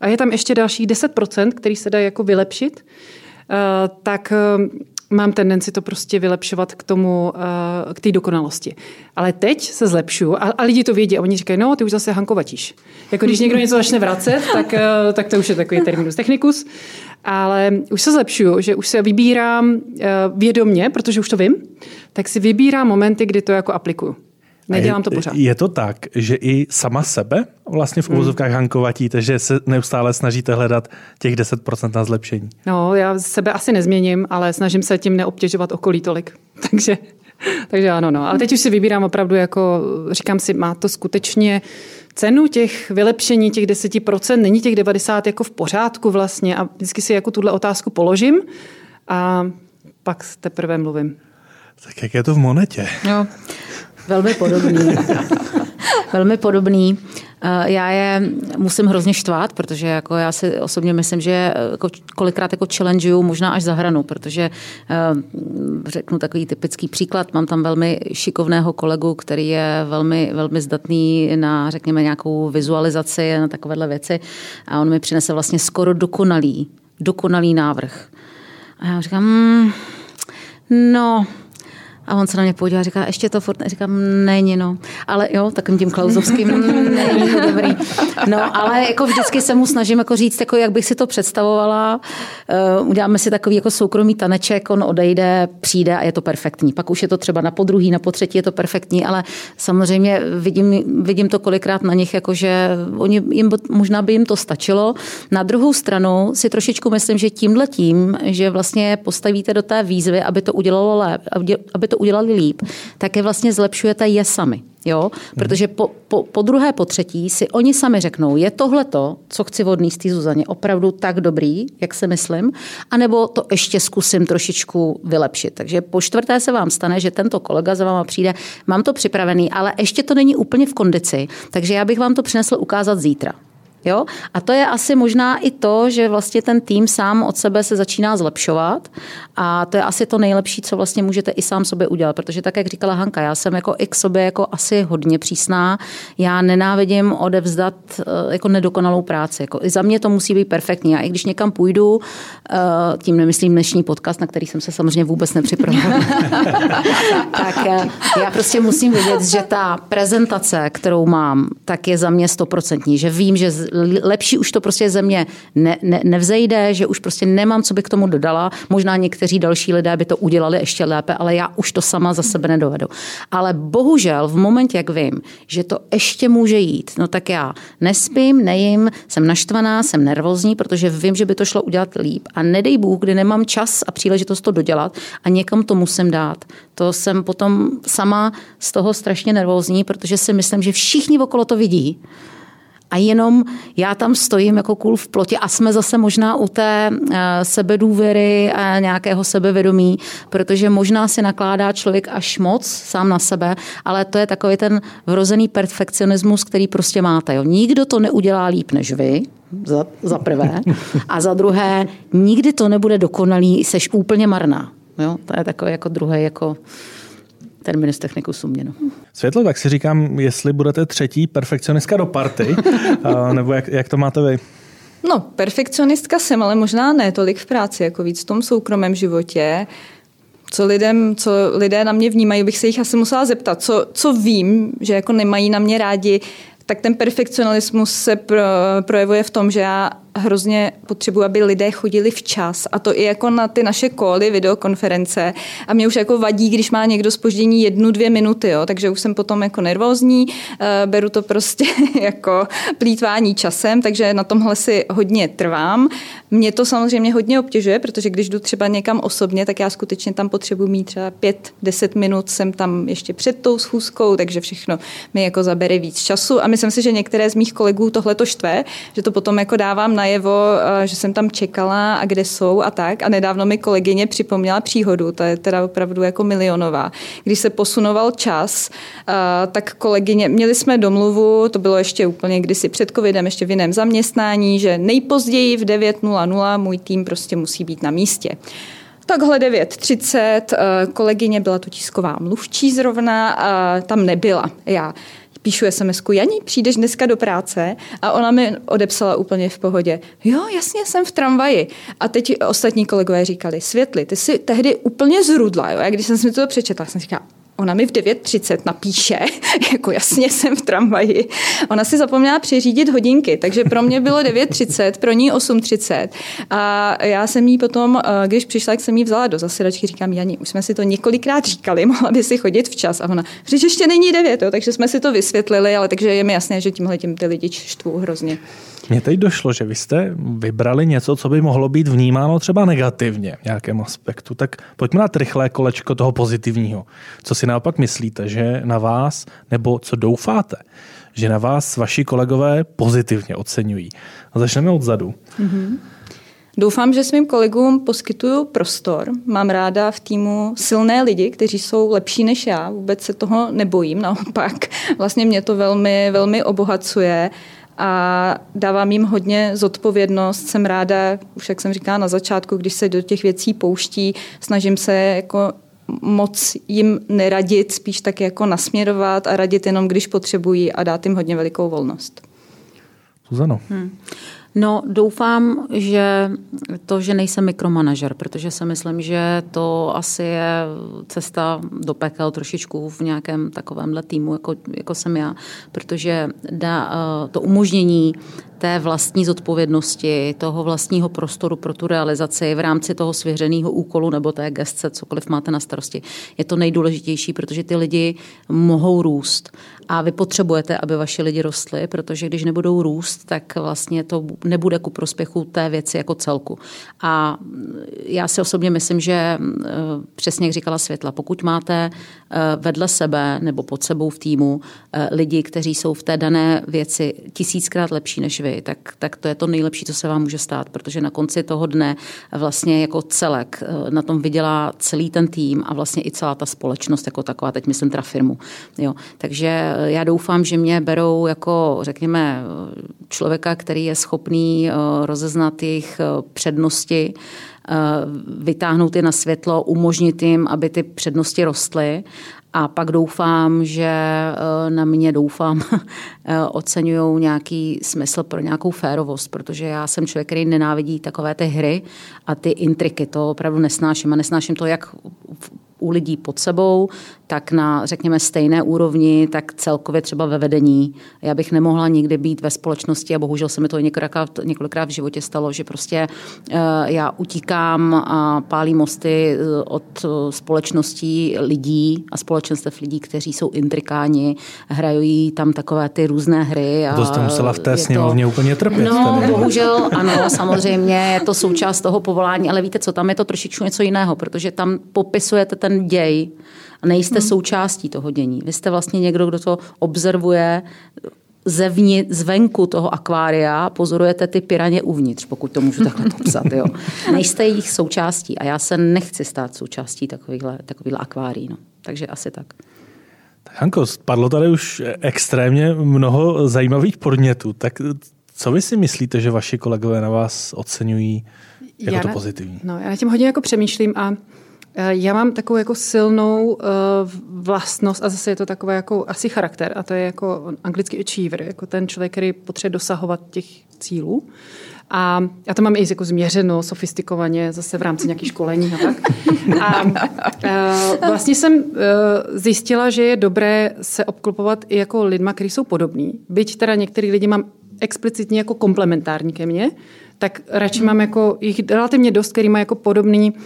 a je tam ještě dalších 10%, který se dá jako vylepšit, eh, tak mám tendenci to prostě vylepšovat k tomu, k té dokonalosti. Ale teď se zlepšu a, a lidi to vědí a oni říkají, no, ty už zase hankovatíš. Jako když někdo něco začne vracet, tak, eh, tak to už je takový terminus technicus. Ale už se zlepšuju, že už se vybírám eh, vědomně, protože už to vím, tak si vybírám momenty, kdy to jako aplikuju. Nedělám to pořád. Je to tak, že i sama sebe vlastně v uvozovkách hmm. hankovatíte, že se neustále snažíte hledat těch 10% na zlepšení? No, já sebe asi nezměním, ale snažím se tím neobtěžovat okolí tolik. Takže takže ano, no. Ale teď už si vybírám opravdu jako, říkám si, má to skutečně cenu těch vylepšení, těch 10%, není těch 90 jako v pořádku vlastně a vždycky si jako tuhle otázku položím a pak teprve mluvím. Tak jak je to v monetě? No, velmi podobný. velmi podobný. Eh, já je musím hrozně štvát, protože jako já si osobně myslím, že jako kolikrát jako challengeuju možná až za hranu, protože eh, řeknu takový typický příklad, mám tam velmi šikovného kolegu, který je velmi, velmi zdatný na, řekněme, nějakou vizualizaci, na takovéhle věci a on mi přinese vlastně skoro dokonalý, dokonalý návrh. A já říkám, mm, no, A on se na mě podíval a říká, ještě to furt, říkám, není no. Ale jo, takovým tím klauzovským, není to dobrý. No, ale jako vždycky se mu snažím jako říct, jako jak bych si to představovala. Uh, uděláme si takový jako soukromý taneček, on odejde, přijde a je to perfektní. Pak už je to třeba na podruhý, na potřetí je to perfektní, ale samozřejmě vidím, vidím to kolikrát na nich, jako že oni, jim, možná by jim to stačilo. Na druhou stranu si trošičku myslím, že tímhle tím, že vlastně postavíte do té výzvy, aby to udělalo lépe, aby to to udělali líp, tak je vlastně zlepšujete je sami. Jo? Protože po, po, po druhé, po třetí si oni sami řeknou, je tohle to, co chci odníst té Zuzaně, opravdu tak dobrý, jak si myslím, anebo to ještě zkusím trošičku vylepšit. Takže po čtvrté se vám stane, že tento kolega za váma přijde, mám to připravený, ale ještě to není úplně v kondici, takže já bych vám to přinesl ukázat zítra. Jo? A to je asi možná i to, že vlastně ten tým sám od sebe se začíná zlepšovat a to je asi to nejlepší, co vlastně můžete i sám sobě udělat, protože tak, jak říkala Hanka, já jsem jako i k sobě jako asi hodně přísná, já nenávidím odevzdat eh, jako nedokonalou práci. Jako I za mě to musí být perfektní. Já i když někam půjdu, eh, tím nemyslím dnešní podcast, na který jsem se samozřejmě vůbec nepřipravila, tak eh, já prostě musím vědět, že ta prezentace, kterou mám, tak je za mě stoprocentní, že vím, že lepší už to prostě ze mě ne, ne, nevzejde, že už prostě nemám, co by k tomu dodala. Možná někteří další lidé by to udělali ještě lépe, ale já už to sama za sebe nedovedu. Ale bohužel v momentě, jak vím, že to ještě může jít, no tak já nespím, nejím, jsem naštvaná, jsem nervózní, protože vím, že by to šlo udělat líp. A nedej Bůh, kdy nemám čas a příležitost to dodělat a někam to musím dát. To jsem potom sama z toho strašně nervózní, protože si myslím, že všichni okolo to vidí a jenom já tam stojím jako kůl v plotě a jsme zase možná u té eh, sebedůvěry a nějakého sebevědomí, protože možná si nakládá člověk až moc sám na sebe, ale to je takový ten vrozený perfekcionismus, který prostě máte. Jo. Nikdo to neudělá líp než vy, za, za prvé. A za druhé, nikdy to nebude dokonalý, seš úplně marná. Jo, to je takový jako druhý jako terminus technicus uměno. Světlo, tak si říkám, jestli budete třetí perfekcionistka do party, nebo jak, jak to máte vy? No, perfekcionistka jsem, ale možná ne tolik v práci, jako víc v tom soukromém životě. Co, lidem, co lidé na mě vnímají, bych se jich asi musela zeptat. Co, co vím, že jako nemají na mě rádi, tak ten perfekcionalismus se pro, projevuje v tom, že já hrozně potřebuji, aby lidé chodili včas a to i jako na ty naše koly, videokonference. A mě už jako vadí, když má někdo spoždění jednu, dvě minuty, jo, takže už jsem potom jako nervózní, eh, beru to prostě jako plítvání časem, takže na tomhle si hodně trvám. Mě to samozřejmě hodně obtěžuje, protože když jdu třeba někam osobně, tak já skutečně tam potřebuji mít třeba pět, deset minut, jsem tam ještě před tou schůzkou, takže všechno mi jako zabere víc času. A myslím si, že některé z mých kolegů tohle to štve, že to potom jako dávám na najevo, eh, že jsem tam čekala a kde jsou a tak. A nedávno mi kolegyně připomněla příhodu, to je teda opravdu jako milionová. Když se posunoval čas, eh, tak kolegyně, měli jsme domluvu, to bylo ještě úplně kdysi před covidem, ještě v jiném zaměstnání, že nejpozději v 9.00 můj tým prostě musí být na místě. Takhle 9.30, eh, kolegyně byla tu tisková mluvčí zrovna, a tam nebyla. Já píšu sms Janí, přijdeš dneska do práce? A ona mi odepsala úplně v pohodě. Jo, jasně, jsem v tramvaji. A teď ostatní kolegové říkali, Světli, ty jsi tehdy úplně zrudla. Jo? A když jsem si to přečetla, jsem říkala, Ona mi v 9.30 napíše, jako jasně jsem v tramvaji. Ona si zapomněla přiřídit hodinky, takže pro mě bylo 9.30, pro ní 8.30. A já jsem jí potom, eh, když přišla, jak jsem jí vzala do zasedačky, říkám, Jani, už jsme si to několikrát říkali, mohla by si chodit včas. A ona, že ještě není 9, jo, takže jsme si to vysvětlili, ale takže je mi jasné, že tímhle tím ty lidi štvou hrozně. Mně teď došlo, že vy jste vybrali něco, co by mohlo být vnímáno třeba negativně v nějakém aspektu. Tak pojďme na rychlé kolečko toho pozitivního. Co si naopak myslíte, že na vás, nebo co doufáte, že na vás vaši kolegové pozitivně oceňují? A začneme odzadu. Mm-hmm. Doufám, že svým kolegům poskytuju prostor. Mám ráda v týmu silné lidi, kteří jsou lepší než já. Vůbec se toho nebojím, naopak. Vlastně mě to velmi, velmi obohacuje a dávám jim hodně zodpovědnost. Jsem ráda, už jak jsem říkala na začátku, když se do těch věcí pouští, snažím se jako moc jim neradit, spíš tak jako nasměrovat a radit jenom, když potřebují a dát jim hodně velikou volnost. Zuzano. Hmm. No, doufám, že to, že nejsem mikromanažer, protože si myslím, že to asi je cesta do pekel trošičku v nějakém takovémhle týmu, jako, jako jsem já, protože dá, eh, to umožnění té vlastní zodpovědnosti, toho vlastního prostoru pro tu realizaci v rámci toho svěřeného úkolu nebo té gestce, cokoliv máte na starosti, je to nejdůležitější, protože ty lidi mohou růst. A vy potřebujete, aby vaši lidi rostli, protože když nebudou růst, tak vlastně to nebude ku prospěchu té věci jako celku. A já si osobně myslím, že eh, přesně jak říkala Světla, pokud máte vedle sebe nebo pod sebou v týmu eh, lidi, kteří jsou v té dané věci tisíckrát lepší než vy, tak, tak to je to nejlepší, co se vám může stát, protože na konci toho dne vlastně jako celek na tom vydělá celý ten tým a vlastně i celá ta společnost jako taková, teď myslím teda firmu. Jo. Takže já doufám, že mě berou jako, řekněme, člověka, který je schopný eh, rozeznat jejich eh, přednosti, eh, vytáhnout je na světlo, umožnit jim, aby ty přednosti rostly a pak doufám, že na mě doufám, oceňují nějaký smysl pro nějakou férovost, protože já jsem člověk, který nenávidí takové ty hry a ty intriky. To opravdu nesnáším a nesnáším to jak u lidí pod sebou, tak na, řekněme, stejné úrovni, tak celkově třeba ve vedení. Já bych nemohla nikdy být ve společnosti a bohužel se mi to několikrát, několikrát v životě stalo, že prostě eh, já utíkám a pálím mosty eh, od eh, společností lidí a společenstev lidí, kteří jsou intrikáni, hrají tam takové ty různé hry. A to jste musela v té sněmovně to... úplně trpět. No, tady. bohužel, ano, samozřejmě je to součást toho povolání, ale víte co, tam je to trošičku něco jiného, protože tam popisujete ten děj a nejste hmm. součástí toho dění. Vy jste vlastně někdo, kdo to observuje zevni, zvenku toho akvária pozorujete ty piraně uvnitř, pokud to můžu takhle popsat. Jo. Nejste jejich součástí a já se nechci stát součástí takovýchhle, takovýchhle akvárií. No. Takže asi tak. Hanko, padlo tady už extrémně mnoho zajímavých podnětů. Tak co vy si myslíte, že vaši kolegové na vás oceňují jako já to pozitivní? No, já na tím hodně jako přemýšlím a já mám takovou jako silnou uh, vlastnost a zase je to takový jako asi charakter a to je jako anglický achiever, jako ten člověk, který potřebuje dosahovat těch cílů. A já to mám i jako změřeno, sofistikovaně, zase v rámci nějakých školení a tak. A uh, vlastně jsem zjistila, že je dobré se obklopovat i jako lidma, kteří jsou podobní. Byť teda některý lidi mám explicitně jako komplementární ke mně, tak radši mám jako jich relativně dost, který má jako podobný uh,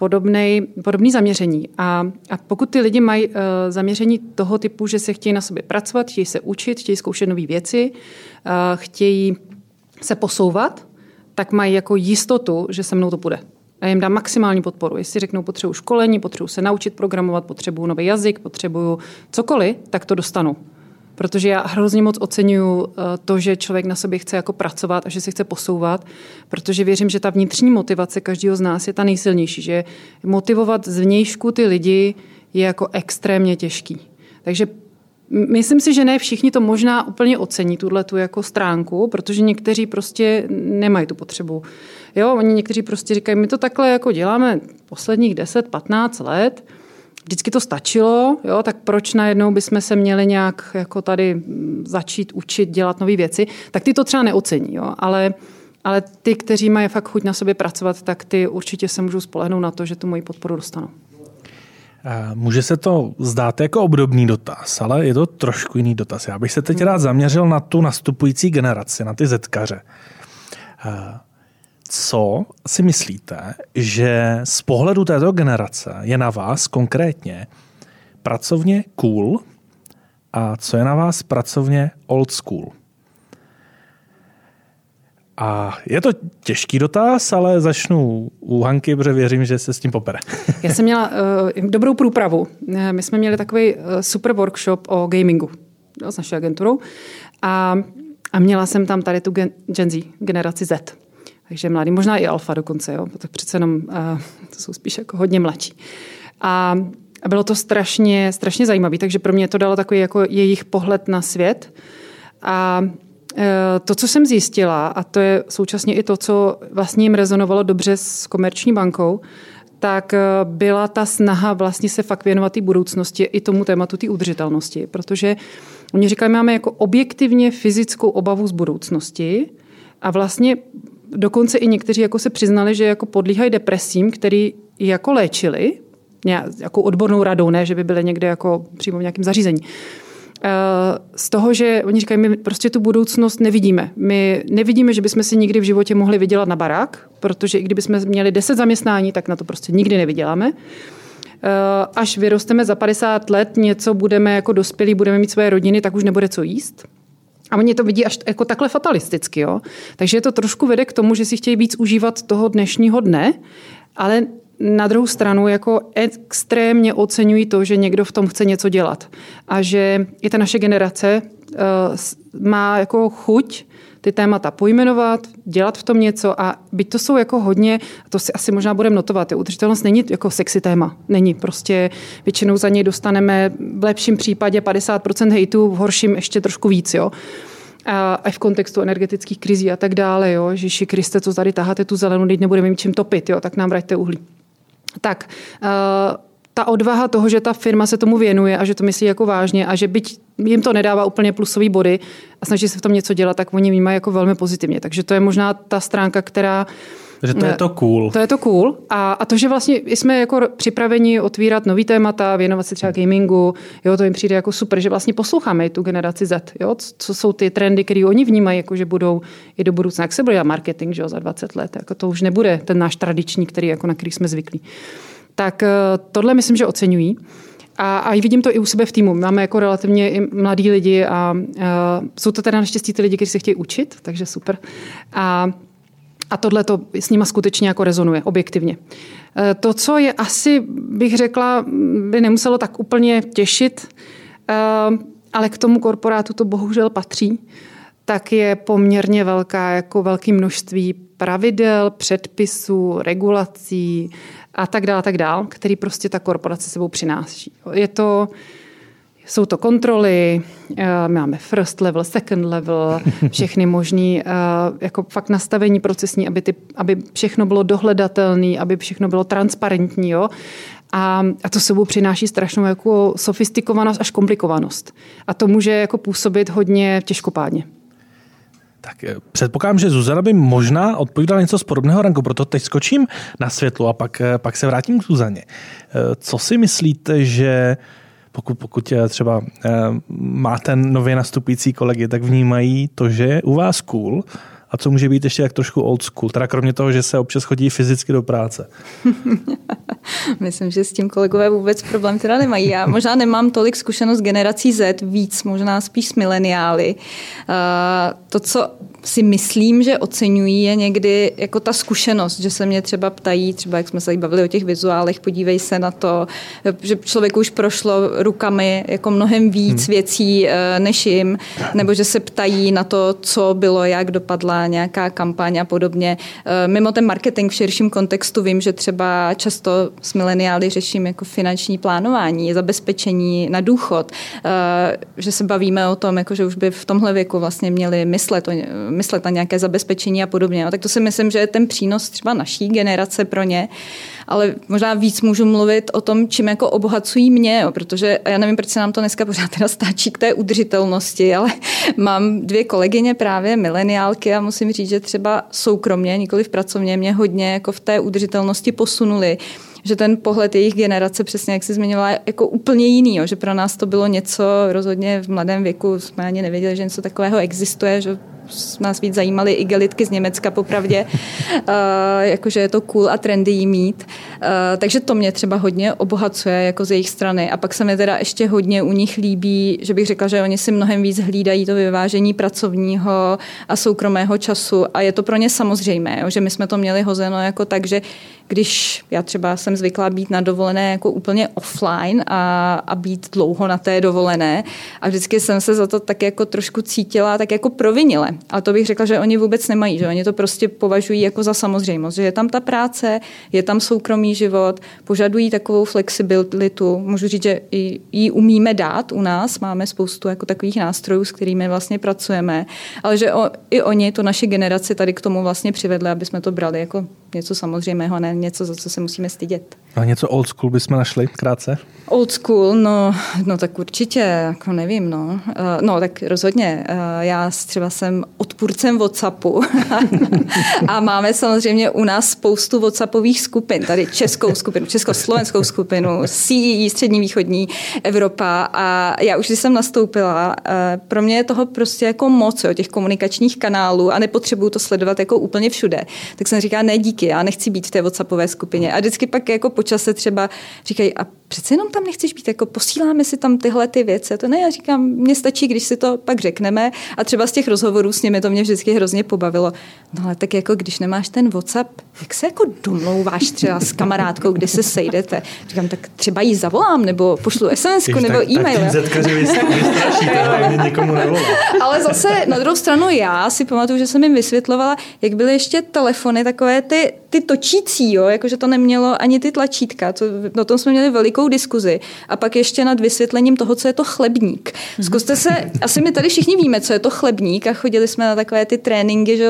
podobný, podobný zaměření. A, a pokud ty lidi mají uh, zaměření toho typu, že se chtějí na sobě pracovat, chtějí se učit, chtějí zkoušet nové věci, uh, chtějí se posouvat, tak mají jako jistotu, že se mnou to půjde. A jim dám maximální podporu. Jestli řeknou, potřebuji školení, potřebuji se naučit programovat, potřebuji nový jazyk, potřebuji cokoliv, tak to dostanu protože já hrozně moc oceňuju eh, to, že člověk na sobě chce jako pracovat a že se chce posouvat, protože věřím, že ta vnitřní motivace každého z nás je ta nejsilnější, že motivovat zvnějšku ty lidi je jako extrémně těžký. Takže Myslím si, že ne všichni to možná úplně ocení, tuhle tu jako stránku, protože někteří prostě nemají tu potřebu. Jo, oni někteří prostě říkají, my to takhle jako děláme posledních 10-15 let, vždycky to stačilo, jo, tak proč najednou bychom se měli nějak jako tady začít učit dělat nové věci, tak ty to třeba neocení, jo, ale ale ty, kteří mají fakt chuť na sobě pracovat, tak ty určitě se můžou spolehnout na to, že tu moji podporu dostanou. Může se to zdát jako obdobný dotaz, ale je to trošku jiný dotaz. Já bych se teď rád zaměřil na tu nastupující generaci, na ty zetkaře co si myslíte, že z pohledu této generace je na vás konkrétně pracovně cool a co je na vás pracovně old school? A je to těžký dotaz, ale začnu u Hanky, protože věřím, že se s tím popere. Já jsem měla uh, dobrou průpravu. Eh, my jsme měli takový uh, super workshop o gamingu s naší agenturou a, a měla jsem tam tady tu gen, Gen Z, generaci Z. Takže mladý, možná i alfa dokonce, jo, tak přece jenom uh, to jsou spíš jako hodně mladší. A, bylo to strašně, strašně zajímavé, takže pro mě to dalo takový jako jejich pohled na svět. A eh, to, co jsem zjistila, a to je současně i to, co vlastně jim rezonovalo dobře s komerční bankou, tak eh, byla ta snaha vlastně se fakt věnovat té budoucnosti i tomu tématu té udržitelnosti, protože oni říkají, máme jako objektivně fyzickou obavu z budoucnosti, A vlastně dokonce i někteří jako se přiznali, že jako podlíhají depresím, který jako léčili, jako odbornou radou, ne, že by byly někde jako přímo v nějakém zařízení. Eh, z toho, že oni říkají, my prostě tu budoucnost nevidíme. My nevidíme, že bychom si nikdy v životě mohli vydělat na barák, protože i kdybychom měli 10 zaměstnání, tak na to prostě nikdy nevyděláme. Eh, až vyrosteme za 50 let, něco budeme jako dospělí, budeme mít své rodiny, tak už nebude co jíst. A oni to vidí až jako takhle fatalisticky. Jo? Takže to trošku vede k tomu, že si chtějí víc užívat toho dnešního dne, ale na druhou stranu jako extrémně oceňují to, že někdo v tom chce něco dělat. A že i ta naše generace má jako chuť ty témata pojmenovat, dělat v tom něco a byť to jsou jako hodně, to si asi možná budeme notovat, udržitelnost není jako sexy téma, není, prostě většinou za něj dostaneme v lepším případě 50% hejtu, v horším ještě trošku víc, jo. A, a v kontextu energetických krizí a tak dále, jo. Ježiši Kriste, co tady taháte tu zelenou, teď nebudeme mít čím topit, jo, tak nám vraťte uhlí. Tak, uh, ta odvaha toho, že ta firma se tomu věnuje a že to myslí jako vážně a že byť jim to nedává úplně plusový body a snaží se v tom něco dělat, tak oni vnímají jako velmi pozitivně. Takže to je možná ta stránka, která že to je to cool. To je to cool. A, a to, že vlastně jsme jako připraveni otvírat nový témata, věnovat se třeba gamingu, jo, to jim přijde jako super, že vlastně posloucháme i tu generaci Z, jo, co jsou ty trendy, které oni vnímají, jako že budou i do budoucna, jak se bude marketing, že jo, za 20 let, jako to už nebude ten náš tradiční, který, jako na který jsme zvyklí tak eh, tohle myslím, že oceňují. A, a vidím to i u sebe v týmu. Máme jako relativně i mladí lidi a, a jsou to teda naštěstí ty lidi, kteří se chtějí učit, takže super. A, a tohle to s nima skutečně jako rezonuje, objektivně. Eh, to, co je asi, bych řekla, by nemuselo tak úplně těšit, eh, ale k tomu korporátu to bohužel patří, tak je poměrně velká, jako velké množství pravidel, předpisů, regulací, a tak dále, tak dále, který prostě ta korporace sebou přináší. Je to, jsou to kontroly, eh, máme first level, second level, všechny možný, eh, jako fakt nastavení procesní, aby, ty, aby všechno bylo dohledatelné, aby všechno bylo transparentní. Jo? A, a to sebou přináší strašnou jako sofistikovanost až komplikovanost. A to může jako působit hodně těžkopádně. Tak eh, předpokládám, že Zuzana by možná odpovídala něco z podobného ranku, proto teď skočím na světlo a pak, eh, pak se vrátím k Zuzaně. Eh, co si myslíte, že pokud, pokud třeba máte nově nastupující kolegy, tak vnímají to, že je u vás cool a co může být ještě jak trošku old school, teda kromě toho, že se občas chodí fyzicky do práce. Myslím, že s tím kolegové vůbec problém teda nemají. Já možná nemám tolik zkušenost generací Z, víc možná spíš s mileniály. To, co si myslím, že oceňují, je někdy jako ta zkušenost, že se mě třeba ptají, třeba jak jsme se bavili o těch vizuálech, podívej se na to, že člověk už prošlo rukami jako mnohem víc hmm. věcí eh, než jim, nebo že se ptají na to, co bylo, jak dopadla nějaká kampaň a podobně. Eh, mimo ten marketing v širším kontextu vím, že třeba často s mileniály řeším jako finanční plánování, zabezpečení na důchod, eh, že se bavíme o tom, jako že už by v tomhle věku vlastně měli myslet o myslet na nějaké zabezpečení a podobně. No, tak to si myslím, že je ten přínos třeba naší generace pro ně. Ale možná víc můžu mluvit o tom, čím jako obohacují mě, jo, protože já nevím, proč se nám to dneska pořád teda stáčí k té udržitelnosti, ale mám dvě kolegyně právě mileniálky a musím říct, že třeba soukromně, nikoli v pracovně, mě hodně jako v té udržitelnosti posunuli že ten pohled jejich generace, přesně jak si zmiňovala, jako úplně jiný, jo, že pro nás to bylo něco rozhodně v mladém věku, jsme ani nevěděli, že něco takového existuje, že nás víc zajímaly igelitky z Německa popravdě, uh, jakože je to cool a trendy jí mít. Uh, takže to mě třeba hodně obohacuje jako z jejich strany. A pak se mi teda ještě hodně u nich líbí, že bych řekla, že oni si mnohem víc hlídají to vyvážení pracovního a soukromého času a je to pro ně samozřejmé, že my jsme to měli hozeno jako tak, že když já třeba jsem zvyklá být na dovolené jako úplně offline a, a být dlouho na té dovolené a vždycky jsem se za to tak jako trošku cítila tak jako provinile. A to bych řekla, že oni vůbec nemají, že oni to prostě považují jako za samozřejmost, že je tam ta práce, je tam soukromý život, požadují takovou flexibilitu. Můžu říct, že ji umíme dát u nás, máme spoustu jako takových nástrojů, s kterými vlastně pracujeme, ale že o, i oni, to naše generaci tady k tomu vlastně přivedli, aby jsme to brali jako něco samozřejmého, ne něco, za co se musíme stydět. A něco old school bychom našli krátce? Old school, no, no tak určitě, jako nevím, no. Uh, no tak rozhodně, uh, já třeba jsem odpůrcem Whatsappu a máme samozřejmě u nás spoustu Whatsappových skupin, tady českou skupinu, československou skupinu, CEE, střední východní Evropa a já už jsem nastoupila, uh, pro mě je toho prostě jako moc, jo, těch komunikačních kanálů a nepotřebuju to sledovat jako úplně všude. Tak jsem říkala, ne díky, já nechci být v té Whatsappové skupině a vždycky pak jako počase třeba říkají, a přece jenom tam nechceš být, jako posíláme si tam tyhle ty věci. To ne, já říkám, mně stačí, když si to pak řekneme a třeba z těch rozhovorů s nimi to mě vždycky hrozně pobavilo. No ale tak jako když nemáš ten WhatsApp, jak se jako domlouváš třeba s kamarádkou, kdy se sejdete? Říkám, tak třeba jí zavolám, nebo pošlu SMS nebo e-mail. Tak ale zase na druhou stranu já si pamatuju, že jsem jim vysvětlovala, jak byly ještě telefony takové ty, ty točící, jo, jakože to nemělo ani ty tlačítka. To, no tom jsme měli velikou diskuzi. A pak ještě nad vysvětlením toho, co je to chlebník. Zkuste se, asi my tady všichni víme, co je to chlebník a chodili jsme na takové ty tréninky, že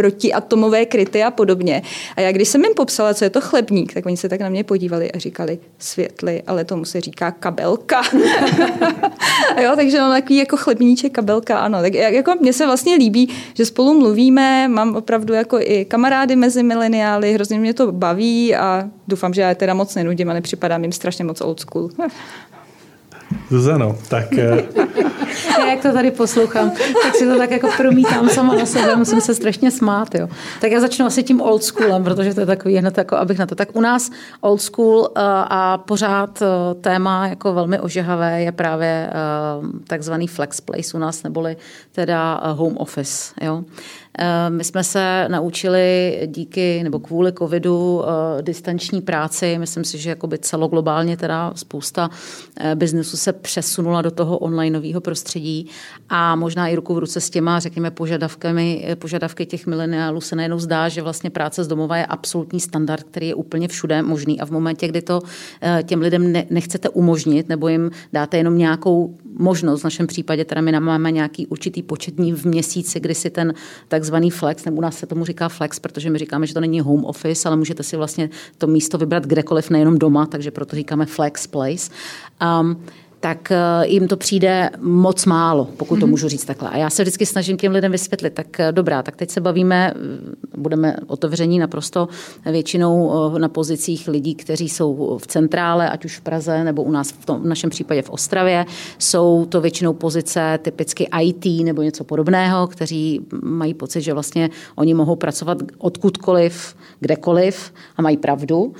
protiatomové kryty a podobně. A já když jsem jim popsala, co je to chlebník, tak oni se tak na mě podívali a říkali světly, ale tomu se říká kabelka. jo, takže mám takový jako chlebníček kabelka, ano. Tak jako mně se vlastně líbí, že spolu mluvíme, mám opravdu jako i kamarády mezi mileniály, hrozně mě to baví a doufám, že já teda moc nenudím a nepřipadám jim strašně moc old school. Zuzano, tak... Eh, já jak to tady poslouchám, tak si to tak jako promítám sama na sebe, musím se strašně smát. Jo. Tak já začnu asi tím old schoolem, protože to je takový hned jako, abych na to. Tak u nás old school eh, a pořád eh, téma jako velmi ožehavé je právě takzvaný flex place u nás, neboli teda home office. Jo. Eh, my jsme se naučili díky nebo kvůli covidu eh, distanční práci. Myslím si, že jakoby celoglobálně teda spousta eh, biznesu se přesunula do toho onlineového prostředí a možná i ruku v ruce s těma, řekněme, požadavkami, požadavky těch mileniálů se najednou zdá, že vlastně práce z domova je absolutní standard, který je úplně všude možný a v momentě, kdy to těm lidem nechcete umožnit nebo jim dáte jenom nějakou možnost, v našem případě teda my máme nějaký určitý počet dní v měsíci, kdy si ten takzvaný flex, nebo u nás se tomu říká flex, protože my říkáme, že to není home office, ale můžete si vlastně to místo vybrat kdekoliv, nejenom doma, takže proto říkáme flex place. Um, tak eh, jim to přijde moc málo, pokud to mhm. můžu říct takhle. A já se vždycky snažím těm lidem vysvětlit, tak eh, dobrá, tak teď se bavíme, eh, budeme otevření naprosto většinou na pozicích lidí, kteří jsou v centrále, ať už v Praze nebo u nás v, tom, v našem případě v Ostravě. Jsou to většinou pozice typicky IT nebo něco podobného, kteří mají pocit, že vlastně oni mohou pracovat odkudkoliv, kdekoliv a mají pravdu.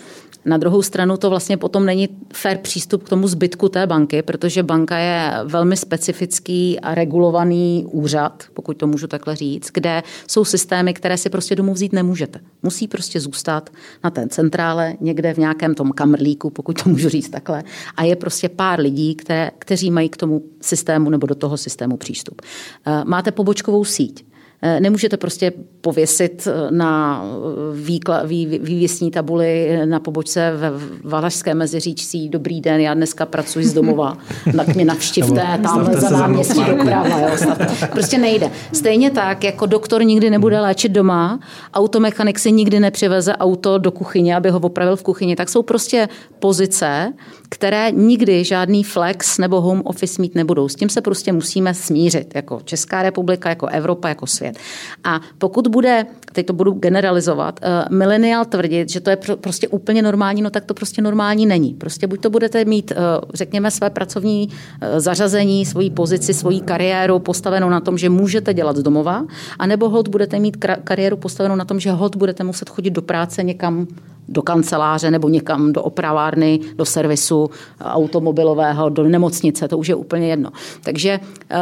Na druhou stranu to vlastně potom není fair přístup k tomu zbytku té banky, protože banka je velmi specifický a regulovaný úřad, pokud to můžu takhle říct, kde jsou systémy, které si prostě domů vzít nemůžete. Musí prostě zůstat na té centrále, někde v nějakém tom kamrlíku, pokud to můžu říct takhle. A je prostě pár lidí, které, kteří mají k tomu systému nebo do toho systému přístup. Eh, máte pobočkovou síť. Eh, nemůžete prostě pověsit eh, na eh, výkla, vý, vývěsní tabuli na pobočce ve Valašské meziříčcí Dobrý den, já dneska pracuji z domova, tak mě navštivte tam za náměstí doprava. Jo, prostě nejde. Stejně tak, jako doktor nikdy nebude léčit doma, automechanik si nikdy nepřiveze auto do kuchyně, aby ho opravil v kuchyni, tak jsou prostě pozice, které nikdy žádný flex nebo home office mít nebudou. S tím se prostě musíme smířit, jako Česká republika, jako Evropa, jako svět. A pokud bude, teď to budu generalizovat, uh, milenial tvrdit, že to je pro, prostě úplně normální, no tak to prostě normální není. Prostě buď to budete mít, uh, řekněme, své pracovní uh, zařazení, svoji pozici, svoji kariéru postavenou na tom, že můžete dělat z domova, anebo hod budete mít kariéru postavenou na tom, že hod budete muset chodit do práce někam do kanceláře nebo někam do opravárny, do servisu automobilového, do nemocnice, to už je úplně jedno. Takže uh,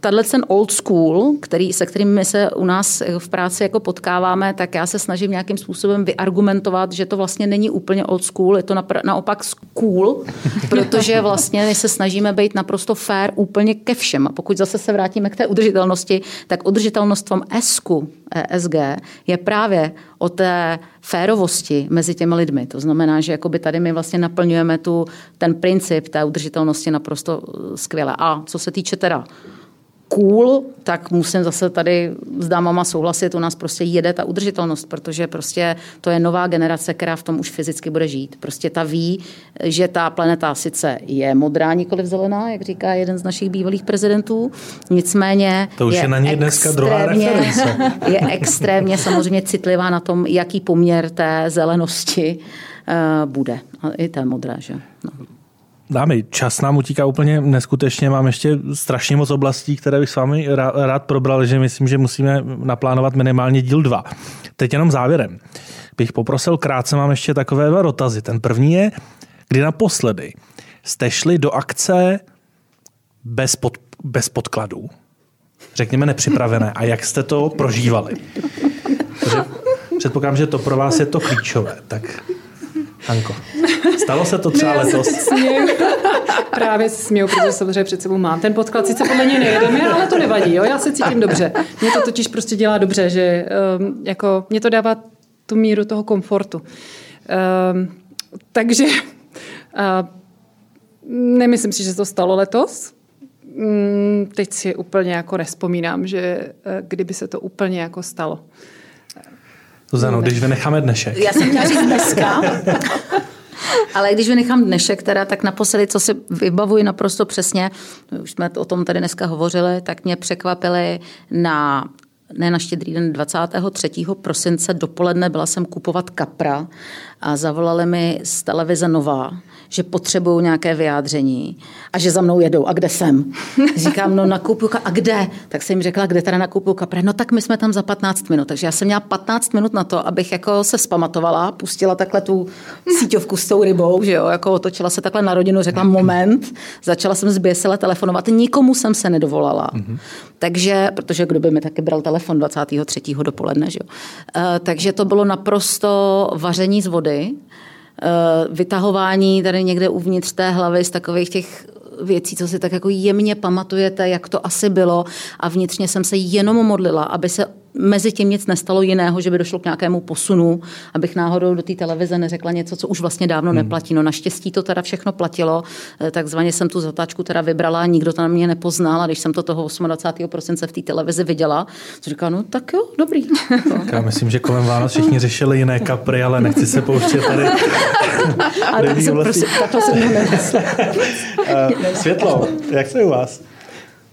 tenhle ten old school, který, se kterým my se u nás v práci jako potkáváme, tak já se snažím nějakým způsobem vyargumentovat, že to vlastně není úplně old school, je to naopak cool, protože vlastně my se snažíme být naprosto fair úplně ke všem. A pokud zase se vrátíme k té udržitelnosti, tak udržitelnost v tom S-ku, ESG, je právě o té férovosti mezi těmi lidmi. To znamená, že jakoby tady my vlastně naplňujeme tu, ten princip té udržitelnosti naprosto skvěle. A co se týče teda cool, tak musím zase tady s dámama souhlasit, u nás prostě jede ta udržitelnost, protože prostě to je nová generace, která v tom už fyzicky bude žít. Prostě ta ví, že ta planeta sice je modrá, nikoliv zelená, jak říká jeden z našich bývalých prezidentů, nicméně to už je, je na něj dneska druhá reference. Je extrémně samozřejmě citlivá na tom, jaký poměr té zelenosti uh, bude. A i té modré, že? No. Dámy, čas nám utíká úplně neskutečně. Mám ještě strašně moc oblastí, které bych s vámi rád probral, že myslím, že musíme naplánovat minimálně díl dva. Teď jenom závěrem. Bych poprosil krátce, mám ještě takové dva dotazy. Ten první je, kdy naposledy jste šli do akce bez, pod, bez podkladů, řekněme nepřipravené, a jak jste to prožívali? Protože předpokládám, že to pro vás je to klíčové. Tak Hanko, stalo se to třeba ne, letos? Směju. Právě se směju, protože samozřejmě před sebou mám ten podklad. Sice podle něj nejedeme, ale to nevadí. Jo? Já se cítím dobře. Mě to totiž prostě dělá dobře, že um, jako, mě to dává tu míru toho komfortu. Um, takže uh, nemyslím si, že to stalo letos. Um, teď si úplně jako nespomínám, že uh, kdyby se to úplně jako stalo. Zuzano, když vynecháme dnešek. Já jsem chtěla říct dneska. Ale když vynechám dnešek, teda, tak naposledy, co si vybavuji naprosto přesně, už jsme o tom tady dneska hovořili, tak mě překvapili na ne na štědrý den 23. prosince dopoledne byla jsem kupovat kapra a zavolali mi z televize Nová, že potřebují nějaké vyjádření a že za mnou jedou. A kde jsem? Říkám, no nakupuju a kde? Tak jsem jim řekla, kde teda nakupuju kapre. No tak my jsme tam za 15 minut. Takže já jsem měla 15 minut na to, abych jako se spamatovala, pustila takhle tu síťovku s tou rybou, že jo, jako otočila se takhle na rodinu, řekla moment, začala jsem zběsile telefonovat, nikomu jsem se nedovolala. Mm-hmm. Takže, protože kdo by mi taky bral telefon 23. dopoledne, že jo. Uh, takže to bylo naprosto vaření z vody, Eh, vytahování tady někde uvnitř té hlavy z takových těch věcí, co si tak jako jemně pamatujete, jak to asi bylo. A vnitřně jsem se jenom modlila, aby se mezi tím nic nestalo jiného, že by došlo k nějakému posunu, abych náhodou do té televize neřekla něco, co už vlastně dávno hmm. neplatí. No naštěstí to teda všechno platilo, eh, takzvaně jsem tu zatáčku teda vybrala, nikdo tam mě nepoznal a když jsem to toho 28. prosince v té televizi viděla, to říkala, no tak jo, dobrý. Já myslím, že kolem Vánoc všichni řešili jiné kapry, ale nechci se pouštět tady. ale tak jsem, prosím, takhle jsem eh, Světlo, jak se u vás?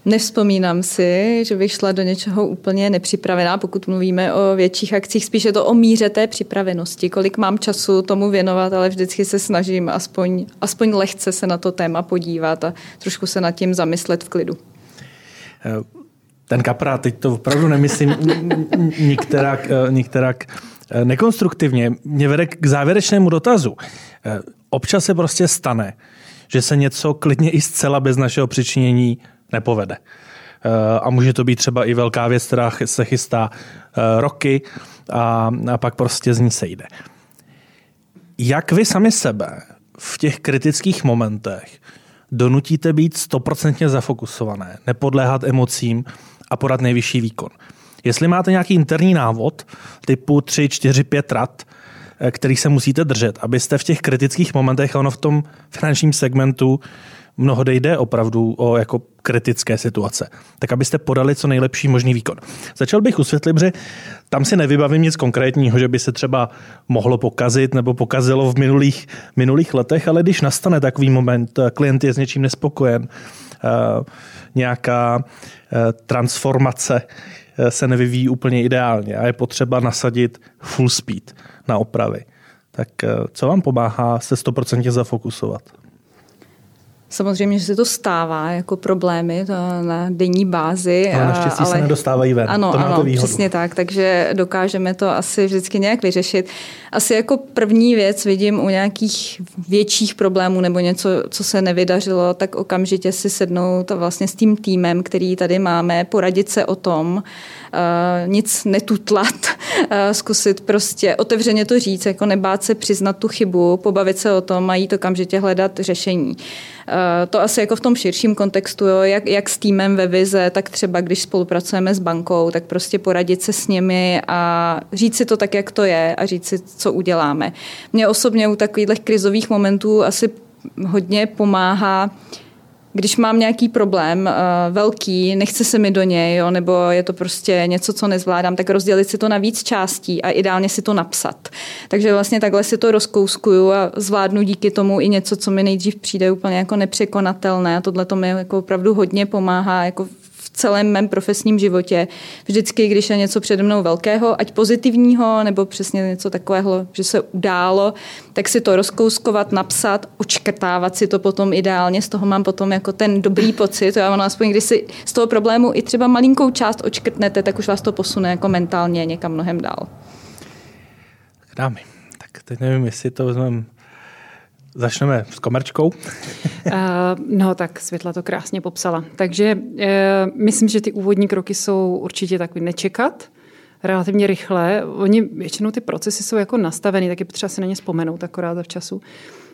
Nevzpomínám si, že bych šla do něčeho úplně nepřipravená, pokud mluvíme o větších akcích. Spíš je to o míře té připravenosti, kolik mám času tomu věnovat, ale vždycky se snažím aspoň, aspoň lehce se na to téma podívat a trošku se nad tím zamyslet v klidu. Ten kapra, teď to opravdu nemyslím nikterak, nikterak nekonstruktivně, mě vede k závěrečnému dotazu. Občas se prostě stane, že se něco klidně i zcela bez našeho přičinění nepovede. Eh, a může to být třeba i velká věc, která se chystá eh, roky a, a pak prostě z ní sejde. Jak vy sami sebe v těch kritických momentech donutíte být stoprocentně zafokusované, nepodléhat emocím a podat nejvyšší výkon? Jestli máte nějaký interní návod typu 3, 4, 5 rad, eh, který se musíte držet, abyste v těch kritických momentech, ono v tom finančním segmentu mnohdy jde opravdu o jako kritické situace, tak abyste podali co nejlepší možný výkon. Začal bych usvětlit, že tam si nevybavím nic konkrétního, že by se třeba mohlo pokazit nebo pokazilo v minulých, minulých letech, ale když nastane takový moment, klient je s něčím nespokojen, eh, nějaká eh, transformace eh, se nevyvíjí úplně ideálně a je potřeba nasadit full speed na opravy. Tak co vám pomáhá se 100% zafokusovat? Samozřejmě, že se to stává jako problémy to na denní bázi. Ale naštěstí ale... se nedostávají ven. Ano, to má ano to výhodu. přesně tak, takže dokážeme to asi vždycky nějak vyřešit. Asi jako první věc vidím u nějakých větších problémů nebo něco, co se nevydařilo, tak okamžitě si sednout vlastně s tím týmem, který tady máme, poradit se o tom, uh, nic netutlat, uh, zkusit prostě otevřeně to říct, jako nebát se přiznat tu chybu, pobavit se o tom a jít okamžitě hledat řešení. Uh, to asi jako v tom širším kontextu, jo, jak, jak s týmem ve vize, tak třeba když spolupracujeme s bankou, tak prostě poradit se s nimi a říct si to tak, jak to je a říct si, co uděláme. Mně osobně u takových krizových momentů asi hodně pomáhá když mám nějaký problém uh, velký, nechce se mi do něj, jo, nebo je to prostě něco, co nezvládám, tak rozdělit si to na víc částí a ideálně si to napsat. Takže vlastně takhle si to rozkouskuju a zvládnu díky tomu i něco, co mi nejdřív přijde úplně jako nepřekonatelné. A tohle to mi jako opravdu hodně pomáhá jako celém mém profesním životě. Vždycky, když je něco přede mnou velkého, ať pozitivního, nebo přesně něco takového, že se událo, tak si to rozkouskovat, napsat, očkrtávat si to potom ideálně, z toho mám potom jako ten dobrý pocit. Já ono aspoň, když si z toho problému i třeba malinkou část očkrtnete, tak už vás to posune jako mentálně někam mnohem dál. Dámy, tak teď nevím, jestli to vezmeme Začneme s komerčkou. uh, no tak Světla to krásně popsala. Takže uh, myslím, že ty úvodní kroky jsou určitě takový nečekat, relativně rychle. Oni většinou ty procesy jsou jako nastaveny, tak je potřeba si na ně vzpomenout akorát v času.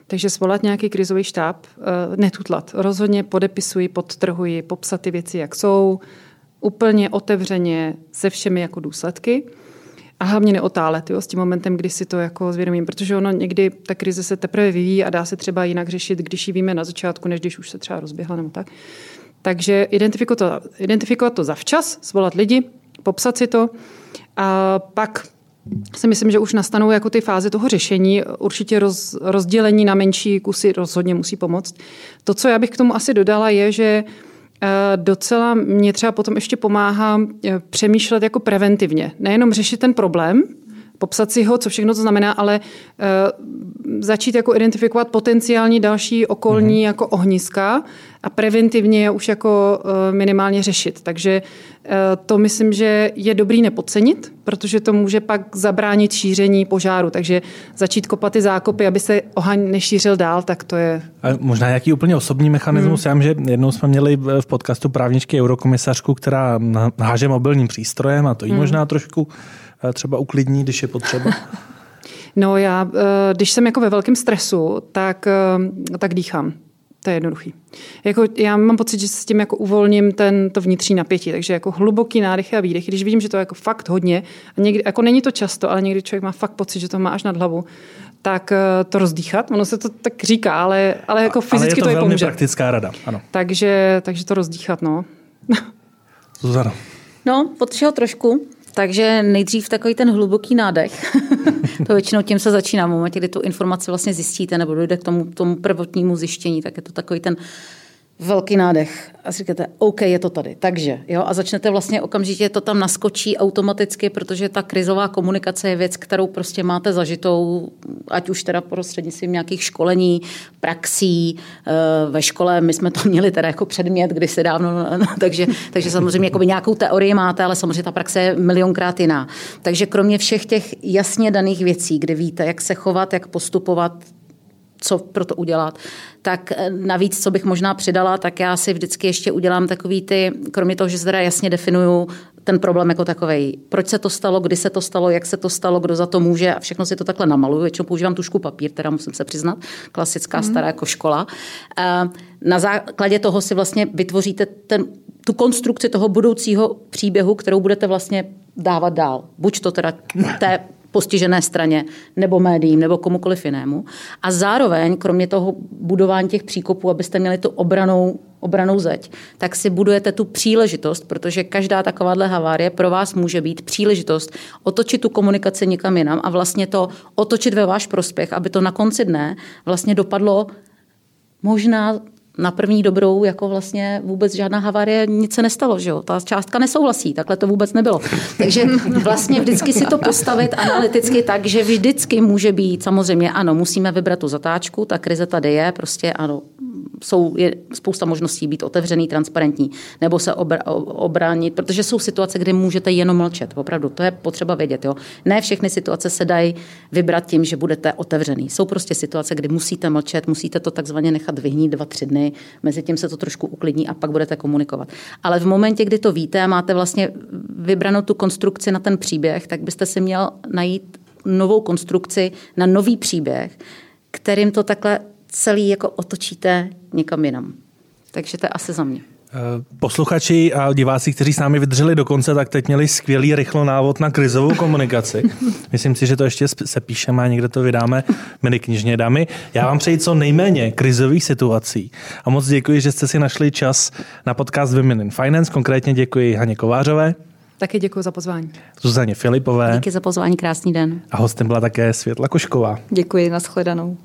Takže svolat nějaký krizový štáb, uh, netutlat. Rozhodně podepisuji, podtrhuji, popsat ty věci, jak jsou, úplně otevřeně se všemi jako důsledky. A hlavně neotálet jo, s tím momentem, kdy si to jako zvědomím, protože ono někdy ta krize se teprve vyvíjí a dá se třeba jinak řešit, když ji víme na začátku, než když už se třeba rozběhla nebo tak. Takže identifikovat to, identifikovat to zavčas, svolat lidi, popsat si to a pak si myslím, že už nastanou jako ty fáze toho řešení. Určitě roz, rozdělení na menší kusy rozhodně musí pomoct. To, co já bych k tomu asi dodala, je, že Eh, docela mě třeba potom ještě pomáhá eh, přemýšlet jako preventivně. Nejenom řešit ten problém, popsat si ho, co všechno to znamená, ale uh, začít jako identifikovat potenciální další okolní mm-hmm. jako ohniska a preventivně je už jako uh, minimálně řešit. Takže uh, to myslím, že je dobrý nepodcenit, protože to může pak zabránit šíření požáru. Takže začít kopat ty zákopy, aby se ohaň nešířil dál, tak to je... A možná nějaký úplně osobní mechanismus. Hmm. Já vím, že jednou jsme měli v podcastu právničky eurokomisařku, která háže mobilním přístrojem a to jí hmm. možná trošku třeba uklidní, když je potřeba? No já, eh, když jsem jako ve velkém stresu, tak, eh, tak dýchám. To je jednoduchý. Jako, já mám pocit, že s tím jako uvolním ten, to vnitřní napětí, takže jako hluboký nádech a výdech. Když vidím, že to je jako fakt hodně, a někdy, jako není to často, ale někdy člověk má fakt pocit, že to má až nad hlavu, tak to rozdýchat. Ono se to tak říká, ale, ale jako fyzicky ale je to, to je velmi pomůže. praktická rada, ano. Takže, takže to rozdýchat, no. Zuzana. No, potřeba trošku. Takže nejdřív takový ten hluboký nádech. to většinou tím se začíná. V momentě, kdy tu informaci vlastně zjistíte nebo dojde k tomu, tomu prvotnímu zjištění, tak je to takový ten velký nádech a si říkáte, OK, je to tady. Takže, jo, a začnete vlastně okamžitě to tam naskočí automaticky, protože ta krizová komunikace je věc, kterou prostě máte zažitou, ať už teda prostřednictvím nějakých školení, praxí, eh, ve škole my jsme to měli teda jako předmět kdysi dávno, takže, takže samozřejmě jako nějakou teorii máte, ale samozřejmě ta praxe je milionkrát jiná. Takže kromě všech těch jasně daných věcí, kde víte, jak se chovat, jak postupovat, co pro to udělat. Tak eh, navíc, co bych možná přidala, tak já si vždycky ještě udělám takový ty, kromě toho, že se teda jasně definuju ten problém jako takový. Proč se to stalo, kdy se to stalo, jak se to stalo, kdo za to může a všechno si to takhle namaluju. Většinou používám tušku papír, teda musím se přiznat, klasická mm. stará jako škola. Eh, na základě toho si vlastně vytvoříte ten, tu konstrukci toho budoucího příběhu, kterou budete vlastně dávat dál. Buď to teda té postižené straně nebo médiím nebo komukoliv jinému. A zároveň, kromě toho budování těch příkopů, abyste měli tu obranou, obranou zeď, tak si budujete tu příležitost, protože každá takováhle havárie pro vás může být příležitost otočit tu komunikaci někam jinam a vlastně to otočit ve váš prospěch, aby to na konci dne vlastně dopadlo možná na první dobrou jako vlastně vůbec žádná havárie, nic se nestalo, že jo? Ta částka nesouhlasí, takhle to vůbec nebylo. Takže vlastně vždycky si to postavit analyticky tak, že vždycky může být, samozřejmě ano, musíme vybrat tu zatáčku, ta krize tady je, prostě ano, jsou, je spousta možností být otevřený, transparentní, nebo se obr- obránit, protože jsou situace, kde můžete jenom mlčet. Opravdu, to je potřeba vědět. Jo? Ne všechny situace se dají vybrat tím, že budete otevřený. Jsou prostě situace, kdy musíte mlčet, musíte to takzvaně nechat vyhnít dva, tři dny, mezi tím se to trošku uklidní a pak budete komunikovat. Ale v momentě, kdy to víte a máte vlastně vybranou tu konstrukci na ten příběh, tak byste si měl najít novou konstrukci na nový příběh, kterým to takhle celý jako otočíte někam jinam. Takže to je asi za mě. Posluchači a diváci, kteří s námi vydrželi do konce, tak teď měli skvělý rychlo návod na krizovou komunikaci. Myslím si, že to ještě se píšeme a někde to vydáme mini knižně dámy. Já vám přeji co nejméně krizových situací a moc děkuji, že jste si našli čas na podcast Women in Finance. Konkrétně děkuji Haně Kovářové. Taky děkuji za pozvání. Zuzaně Filipové. Díky za pozvání, krásný den. A hostem byla také Světla Košková. Děkuji, nashledanou.